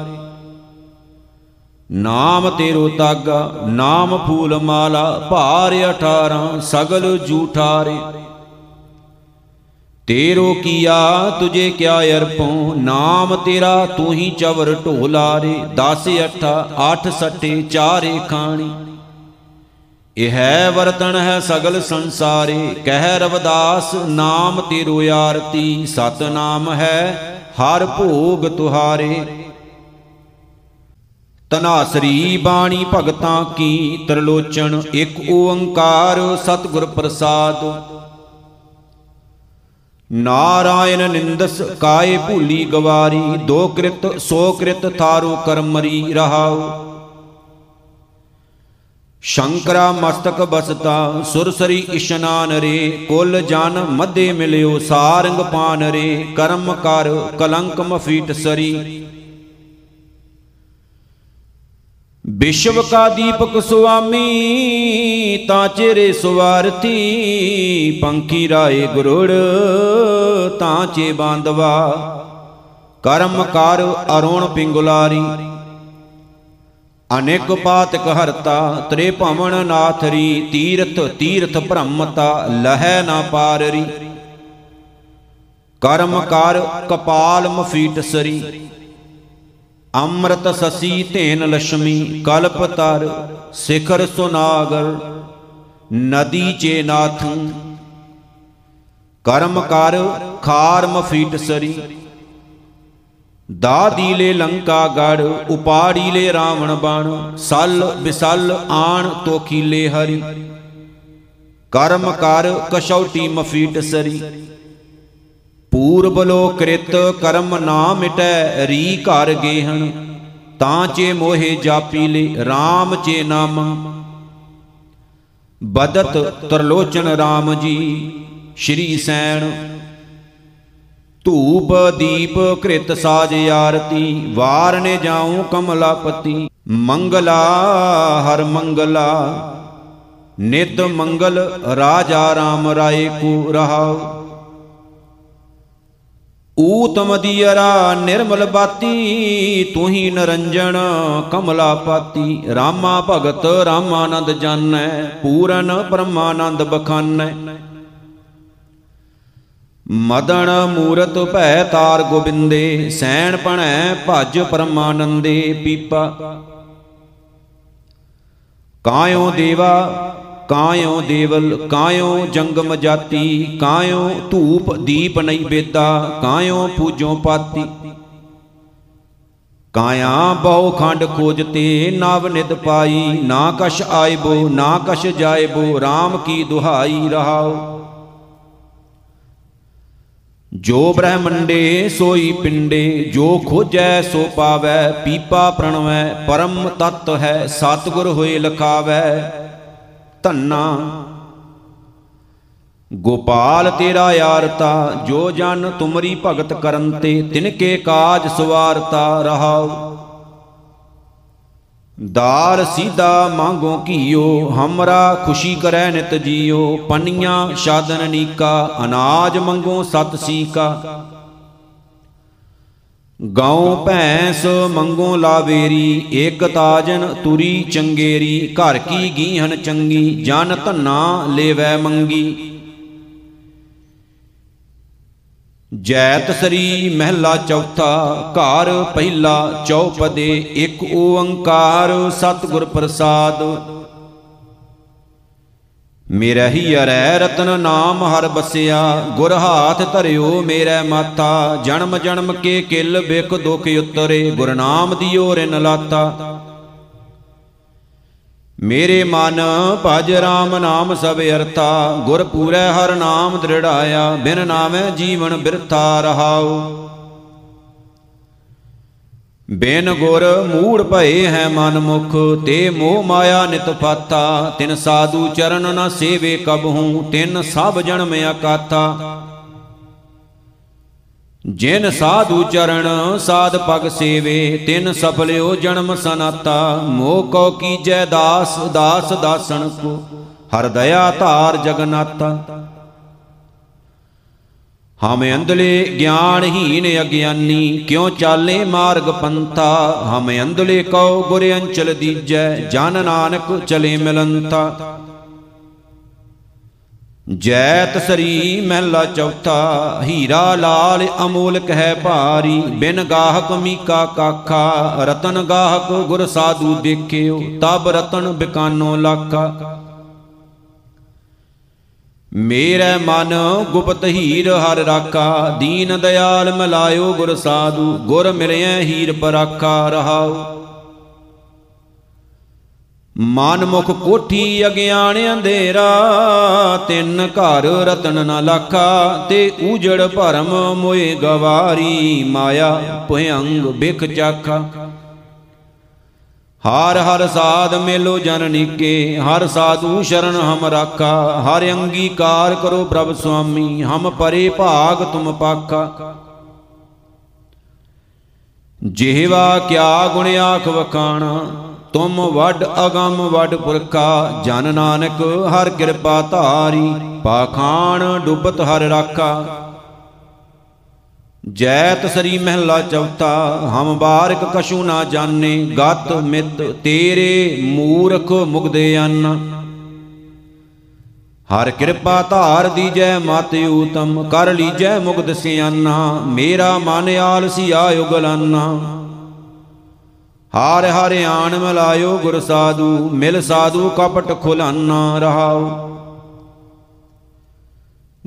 ਨਾਮ ਤੇਰੋ ਤਾਗਾ ਨਾਮ ਫੂਲ ਮਾਲਾ, ਭਾਰ 18 ਸਗਲ ਜੂਠਾਰੇ। ਤੇਰੋ ਕੀਆ ਤੁਝੇ ਕਿਆ ਅਰਪਉ? ਨਾਮ ਤੇਰਾ ਤੂੰ ਹੀ ਚਵਰ ਢੋਲਾਰੇ 10 ਅਠਾ 8 ਸੱਟੇ, ਚਾਰੇ ਖਾਣੀ। ਇਹ ਹੈ ਵਰਤਨ ਹੈ ਸਗਲ ਸੰਸਾਰੇ। ਕਹਿ ਰਵਦਾਸ, ਨਾਮ ਤੇਰੋ ਆਰਤੀ। ਸਤ ਨਾਮ ਹੈ ਹਰ ਭੋਗ ਤੁਹਾਰੇ। ਤਨਾਸਰੀ ਬਾਣੀ ਭਗਤਾਂ ਕੀ ਤਰਲੋਚਨ। ਇੱਕ ਓੰਕਾਰ ਸਤਿਗੁਰ ਪ੍ਰਸਾਦ। ਨਾਰਾਇਣ ਨਿੰਦਸ ਕਾਏ ਭੂਲੀ ਗਵਾਰੀ, ਦੋ ਕ੍ਰਿਤ, ਸੋ ਕ੍ਰਿਤ ਥਾਰੋ ਕਰਮਰੀ ਰਹਾਉ। ਸ਼ੰਕਰਾ ਮਸਤਕ ਬਸਤਾ ਸੁਰਸਰੀ ਇਸ਼ਨਾਨ ਰੇ, ਕੁਲ ਜਨ ਮਧੇ ਮਿਲਿਓ, ਸਾਰੰਗ ਪਾਨ ਰੇ, ਕਰਮ ਕਰ ਕਲੰਕ ਮਫੀਟ ਸਰੀ। ਵਿਸ਼ਵ ਕਾ ਦੀਪਕ ਸੁਆਮੀ, ਤਾਂ ਚਿਹਰੇ ਸੁਵਾਰਤੀ ਪੰਖੀ ਰਾਏ ਗੁਰੜ, ਤਾਂ ਚੇ ਬਾਂਦਵਾ। ਕਰਮ ਕਰ ਅਰੁਣ ਪਿੰਗੁਲਾਰੀ, ਅਨੇਕ ਪਾਤਕ ਹਰਤਾ, ਤ੍ਰੇ ਭਵਨ ਨਾਥਰੀ ਤੀਰਥ ਤੀਰਥ ਭ੍ਰਮਤਾ, ਲਹੈ ਨਾ ਪਾਰਰੀ ਕਰਮ ਕਰ ਕਪਾਲ ਮਫੀਟ ਸਰੀ। ਅੰਮ੍ਰਿਤ ਸਸੀ ਧੇਨ ਲక్ష్ਮੀ ਕਲਪ ਤਰ, ਸਿਖਰ ਸੁਨਾਗਰ, ਨਦੀ ਚੇ ਨਾਥੰ। ਕਰਮ ਕਰ ਖਾਰ ਮਫੀਟ ਸਰੀ। ਦਾਦੀ ਲੈ ਲੰਕਾ ਗੜ ਉਪਾੜੀ ਲੈ ਰਾਵਣ ਬਣ, ਸਲ ਬਿਸਲ ਆਣ ਤੋਖੀਲੇ ਹਰੀ। ਕਰਮ ਕਰ ਕਸ਼ੌਟੀ ਮਫੀਟ ਸਰੀ। ਪੂਰਬ ਲੋ ਕ੍ਰਿਤ ਕਰਮ ਨਾ ਮਿਟੈ, ਰੀ ਘਰ ਗੇਹਣ। ਤਾਂ ਚੇ ਮੋਹਿ ਜਾਪੀ ਲੇ RAM ਚੇ ਨਾਮ। ਬਦਤ ਤਰਲੋਚਨ RAM ਜੀ, ਸ਼੍ਰੀ ਸੈਣ। ਧੂਪ ਦੀਪ ਕ੍ਰਿਤ ਸਾਜ ਆਰਤੀ, ਵਾਰ ਨੇ ਜਾਉ ਕਮਲਾਪਤੀ। ਮੰਗਲਾ, ਹਰ ਮੰਗਲਾ। ਨਿਤ ਮੰਗਲ ਰਾਜਾ RAM ਰਾਏ ਕੋ ਰਹਾਉ। ਊਤਮ ਦੀਅਰਾ ਨਿਰਮਲ ਬਾਤੀ ਤੂੰ ਹੀ ਨਰੰਜਣ ਕਮਲਾ ਪਾਤੀ। ਰਾਮਾ ਭਗਤ ਰਾਮਾਨੰਦ ਜਾਣੈ, ਪੂਰਨ ਪਰਮਾਨੰਦ ਬਖਾਨੈ। ਮਦਨ ਮੂਰਤ ਭੈ ਤਾਰ ਗੋਬਿੰਦੇ, ਸੈਣ ਪਣੈ ਭਜ ਪਰਮਾਨੰਦੇ ਪੀਪਾ। ਕਾਇਓ ਦੇਵਾ ਕਾਇਓ ਦੇਵਲ ਕਾਇਓ ਜੰਗਮ ਜਾਤੀ ਕਾਇਓ ਧੂਪ ਦੀਪ ਨਹੀਂ ਬੇਦਾ ਕਾਇਓ ਪੂਜੋ ਪਾਤੀ। ਕਾਇਆ ਬਹੁ ਖੰਡ ਖੋਜਤੇ ਨਵ ਨਿਤ ਪਾਈ, ਨਾ ਕਛ ਆਇਬੋ, ਨਾ ਕਛ ਜਾਇਬੋ RAM ਕੀ ਦੁਹਾਈ ਰਹਾਓ ਜੋ ਬ੍ਰਹਮੰਡੇ ਸੋਈ ਪਿੰਡੇ, ਜੋ ਖੋਜੈ ਸੋ ਪਾਵੈ, ਪੀਪਾ ਪ੍ਰਣਵੈ, ਪਰਮ ਤਤ ਹੈ, ਸਤਿਗੁਰ ਹੋਏ ਲਖਾਵੈ। ਧੰਨਾ। ਗੋਪਾਲ ਤੇਰਾ ਯਾਰਤਾ ਜੋ ਜਨ ਤੁਮਰੀ ਭਗਤ ਕਰਨ ਤੇ ਤਿਨਕੇ ਕਾਜ ਸਵਾਰਤਾ ਰਹਾਉ। ਦਾਰ ਸੀਦਾ ਮੰਗੋ ਕੀਓ ਹਮਰਾ ਖੁਸ਼ੀ ਕਰੈ ਨਿਤ ਜੀਓ। ਪਨੀਆਂ ਸ਼ਾਦਨ ਨੀਕਾ, ਅਨਾਜ ਮੰਗੋ ਸਤ ਸੀਕਾ। ਗਾਉ ਭੈਂਸ ਮੰਗੋ ਲਾਵੇਰੀ, ਏਕ ਤਾਜਨ ਤੁਰੀ ਚੰਗੇਰੀ, ਘਰ ਕੀ ਗੀਹਨ ਚੰਗੀ, ਜਨ ਧੰਨਾ ਲੇਵੈ ਮੰਗੀ। ਜੈਤ ਸਰੀ ਮਹਿਲਾ ਚੌਥਾ, ਘਰ ਪਹਿਲਾ ਚੌਪਦੇ ਇੱਕ ਓੰਕਾਰ ਸਤਿਗੁਰ ਪ੍ਰਸਾਦ। ਮੇਰਾ ਹੀ ਅਰੈ ਰਤਨ ਨਾਮ ਹਰ ਬਸਿਆ, ਗੁਰ ਹਾਥ ਧਰਿਓ ਮੇਰੇ ਮਾਤਾ, ਜਨਮ ਜਨਮ ਕੇ ਕਿਲ ਬਿਕ ਦੁਖ ਉਤਰੇ, ਗੁਰ ਨਾਮ ਦਿਓ ਰਿਨ ਲਾਤਾ। ਮੇਰੇ ਮਨ ਭਜ RAM ਨਾਮ ਸਭ ਅਰਥਾ ਗੁਰ ਪੂਰੈ ਹਰ ਨਾਮ ਦ੍ਰਿੜਾਇਆ, ਬਿਨ ਨਾਮੈ ਜੀਵਨ ਬਿਰਥਾ ਰਹਾਉ। ਬਿਨ ਗੁਰ ਮੂੜ ਭਏ ਹੈ ਮਨ ਮੁਖ, ਤੇ ਮੋਹ ਮਾਇਆ ਨਿਤ ਫਾਤਾ ਤਿਨ ਸਾਧੂ ਚਰਨ ਨ ਸੇਵੇ ਕਬਹੂ, ਤਿਨ ਸਭ ਜਨਮ ਅਕਾਤਾ ਜਿਨ ਸਾਧੂ ਚਰਨ ਸਾਧ ਪਗ ਸੇਵੇ, ਤਿਨ ਸਫਲਿਓ ਜਨਮ ਸਨਾਤਾ। ਮੋਹ ਕੋ ਕੀਜੈ ਦਾਸ ਦਾਸ ਦਾਸਨ ਕੋ, ਹਰ ਦਇਆ ਧਾਰ ਜਗਨਾਤਾ ਹਮ ਅੰਧਲੇ ਗਿਆਨਹੀਨ ਅਗਿਆਨੀ, ਕਿਉ ਚਾਲੇ ਮਾਰਗ ਪੰਥਾ? ਹਮ ਅੰਧਲੇ ਕਉ ਗੁਰ ਅੰਚਲ ਦੀਜੈ, ਜਨ ਨਾਨਕ ਚਲੇ ਮਿਲੰਤਾ। ਜੈਤ ਸਰੀ ਮਹਿਲਾ ਚੌਥਾ, ਹੀਰਾ ਲਾਲ ਅਮੋਲਕ ਹੈ ਭਾਰੀ, ਬਿਨ ਗਾਹਕ ਮੀਕਾ ਕਾਖਾ, ਰਤਨ ਗਾਹਕ ਗੁਰ ਸਾਧੂ ਦੇਖਿਓ, ਤਬ ਰਤਨ ਬਿਕਾਨੋ ਲਾਖਾ। ਮੇਰੇ ਮਨ ਗੁਪਤ ਹੀਰ ਹਰ ਰਾਖਾ, ਦੀਨ ਦਿਆਲ ਮਲਾਇਓ ਗੁਰ ਸਾਧੂ, ਗੁਰ ਮਿਲਿਆ ਹੀਰ ਪਰਾਖਾ ਰਹਾਉ। ਮਨ ਮੁਖ ਕੋਠੀ ਅਗਿਆਨ ਅੰਧੇਰਾ ਤਿੰਨ ਘਰ ਰਤਨ ਨ ਲਾਖਾ, ਤੇ ਊਜੜ ਭਰਮ ਮੋਏ ਗਵਾਰੀ, ਮਾਇਆ ਭਯੰਗ ਬਿਖ ਚਾਖਾ। ਹਰ ਹਰ ਸਾਧ ਮੇਲੋ ਜਨ ਨੀਕੇ, ਹਰ ਸਾਧੂ ਸ਼ਰਨ ਹਮ ਰਾਖਾ, ਹਰ ਅੰਗੀਕਾਰ ਕਰੋ ਪ੍ਰਭ ਸੁਆਮੀ, ਹਮ ਪਰੇ ਭਾਗ ਤੁਮ ਪਾਖਾ। ਜਿਹਵਾ ਕਿਆ ਗੁਣ ਆਖ ਵਖਾਣਾ, ਤੁਮ ਵੱਡ ਅਗੰਮ ਵੱਡ ਪੁਰਖਾ, ਜਨ ਨਾਨਕ ਹਰ ਕਿਰਪਾ ਧਾਰੀ ਪਾਖਾਨ ਡੁੱਬਤ ਹਰ ਰਾਖਾ। ਜੈਤ ਸਰੀ ਮਹਿਲਾ ਚੌਥਾ, ਹਮ ਬਾਰਕ ਕਛੂ ਨਾ ਜਾਣੇ, ਗਤ ਮਿਤ ਤੇਰੇ ਮੂਰਖ ਮੁਗਦੇ ਅੰਨ। ਹਰ ਕਿਰਪਾ ਧਾਰ ਦੀਜੈ ਮਤ ਊਤਮ, ਕਰ ਲੀਜੈ ਮੁਗਦ ਸਿਆਨਾ, ਮੇਰਾ ਮਨ ਆਲਸੀ ਆਯੁਗਲਾਨਾ ਹਾਰ ਹਰ ਆਣ ਮਲਾਇਓ ਗੁਰ ਸਾਧੂ, ਮਿਲ ਸਾਧੂ ਕਪਟ ਖੁਲਾਨਾ ਰਹਾਉ।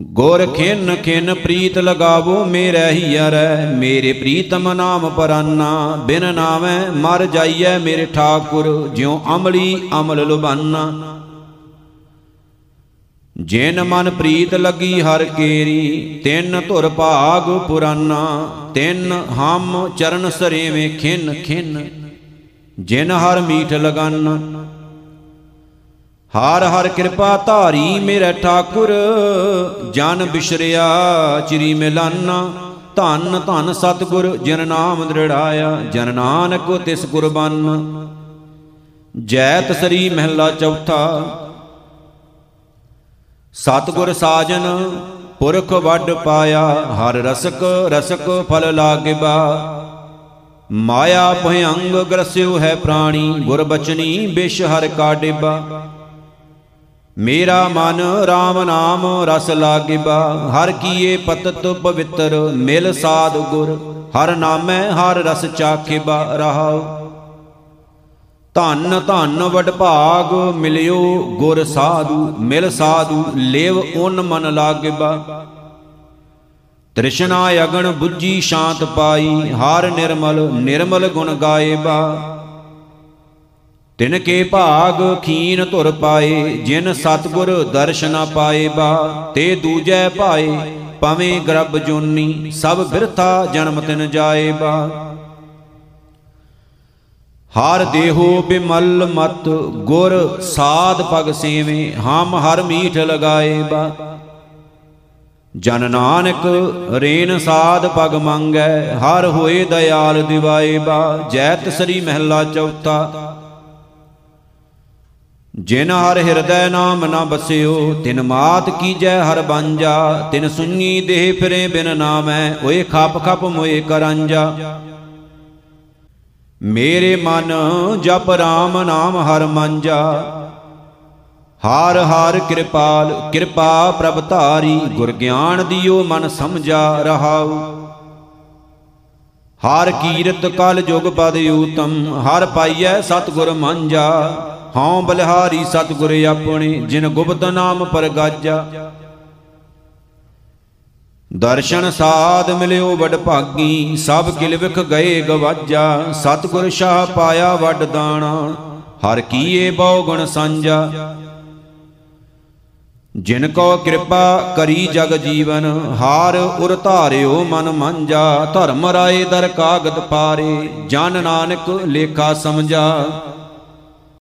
ਗੁਰ ਖਿਨ ਖਿਨ ਪ੍ਰੀਤ ਲਗਾਵੋ, ਮੇਰੇ ਹੀਰੈ ਮੇਰੇ ਪ੍ਰੀਤਮ ਨਾਮ ਪਰਾਨਾ, ਬਿਨ ਨਾਮੈ ਮਰ ਜਾਈਐ ਮੇਰੇ ਠਾਕੁਰ, ਜਿਉ ਅਮਲੀ ਅਮਲ ਲੁਬਾਨਾ ਜਿਨ ਮਨ ਪ੍ਰੀਤ ਲੱਗੀ ਹਰ ਕੇਰੀ, ਤਿੰਨ ਧੁਰ ਭਾਗ ਪੁਰਾਨਾ। ਤਿੰਨ ਹਮ ਚਰਨ ਸਰੇਵੇਂ ਖਿਨ ਖਿਨ, ਜਿਨ ਹਰ ਮੀਠ ਲਗਨ। ਹਰ ਹਰ ਕਿਰਪਾ ਧਾਰੀ ਮੇਰੇ ਠਾਕੁਰ, ਜਨ ਬਿਸ਼ਰਿਆ ਚਿਰੀ ਮਿਲਨ। ਧੰਨ ਧੰਨ ਸਤਗੁਰ, ਜਿਨ ਨਾਮ ਦ੍ਰਿੜਾਇਆ, ਜਨ ਨਾਨਕ ਤਿਸ ਕੁਰਬਾਨ ਜੈਤ ਸਰੀ ਮਹਿਲਾ ਚੌਥਾ। ਸਤਗੁਰ ਸਾਜਨ, ਪੁਰਖ ਵੱਡ ਪਾਇਆ, ਹਰ ਰਸਕ ਰਸਕ ਫਲ ਲਾਗਿਬਾ। ਮਾਇਆ ਭਯੰਗ ਗਰਸਿਓ ਹੈ ਪ੍ਰਾਣੀ, ਗੁਰ ਬਚਨੀ ਬਿਸ਼ ਹਰ ਕਾ ਡਿਬਾ ਮੇਰਾ ਮਨ RAM ਨਾਮ ਰਸ ਲਾਗਿਬਾ, ਹਰ ਕੀਏ ਪਤਤ ਪਵਿੱਤਰ, ਮਿਲ ਸਾਧ ਗੁਰ, ਹਰ ਨਾਮੈ ਹਰ ਰਸ ਚਾਖਿਬਾ ਰਹਾਉ। ਧੰਨ ਧੰਨ ਵਡ ਭਾਗ ਮਿਲਿਓ ਗੁਰ ਸਾਧੂ, ਮਿਲ ਸਾਧੂ ਲੇਵ ਓਨ ਮਨ ਲਾਗਿਬਾ। ਤ੍ਰਿਸ਼ਨਾ ਅਗਣ 부ਜੀ ਸ਼ਾਂਤ ਪਾਈ, ਹਰ ਨਿਰਮਲ ਨਿਰਮਲ ਗੁਣ ਗਾਏ ਬਾ ਤਿਨ ਕੇ ਭਾਗ ਖੀਨ ਧੁਰ ਪਾਏ, ਜਿਨ ਸਤਗੁਰ ਦਰਸ਼ਨਾ ਪਾਏ ਬਾ, ਤੇ ਦੂਜੈ ਪਾਏ ਪਵੇਂ ਗਰਭ ਜੋਨੀ, ਸਭ ਬਿਰਥਾ ਜਨਮ ਤਿਨ ਜਾਏ ਬਾ। ਹਰ ਦੇਹੋ ਬਿਮਲ ਮਤ, ਗੁਰ ਸਾਧ ਪਗ ਸੇਵੇਂ, ਹਮ ਹਰ ਮੀਠ ਲਗਾਏ ਬਾ। ਜਨ ਨਾਨਕ ਰੇਨ ਸਾਧ ਪਗ ਮੰਗੈ, ਹਰ ਹੋਏ ਦਇਆਲ ਦਿਵਾਏ ਬਾ। ਜੈਤ ਸ੍ਰੀ ਮਹਿਲਾ ਚੌਥਾ ਜਿਨ ਹਰ ਹਿਰਦੈ ਨਾਮ ਨਾ ਬਸਿਓ, ਤਿਨ ਮਾਤ ਕੀਜੈ ਹਰ ਬਾਂਝਾ, ਤਿਨ ਸੁਣੀ ਦੇਹ ਫਿਰੇ ਬਿਨ ਨਾਮੈ, ਓਏ ਖਪ ਖਪ ਮੋਏ ਕਰਾਂਜਾ ਮੇਰੇ ਮਨ ਜਪ RAM ਨਾਮ ਹਰ ਮੰਜਾ ਹਾਰ ਹਾਰ ਕਿਰਪਾਲ, ਕਿਰਪਾ ਪ੍ਰਭ ਧਾਰੀ, ਗੁਰ ਗਿਆਨ ਦਿਓ ਮਨ ਸਮਝਾ ਰਹਾਉ। ਹਰ ਕੀਰਤ ਕਲ ਜੁਗ ਪਦ ਊਤਮ, ਹਰ ਪਾਈਐ ਸਤਗੁਰ ਮੰਜਾ ਹਉ ਬਲਿਹਾਰੀ ਸਤਗੁਰ ਆਪਣੇ, ਜਿਨ ਗੁਪਤ ਨਾਮ ਪਰਗਾਜਾ ਦਰਸ਼ਨ ਸਾਧ ਮਿਲਿਓ ਵਡ ਭਾਗੀ, ਸਭ ਕਿਲ ਵਿਖ ਗਏ ਗਵਾਜਾ। ਸਤਗੁਰ ਸ਼ਾਹ ਪਾਇਆ ਵੱਡ ਦਾਣਾ, ਹਰ ਕੀਏ ਬਹੁ ਗੁਣ ਸੰਜਾ ਜਿਨ ਕੋ ਕਿਰਪਾ ਕਰੀ ਜਗ ਜੀਵਨ, ਹਾਰ ਉਰ ਧਾਰਿਓ ਮਨ ਮੰਜਾ ਧਰਮ ਰਾਏ ਦਰ ਕਾਗਦ ਪਾਰੇ, ਜਨ ਨਾਨਕ ਲੇਖਾ ਸਮਝਾ।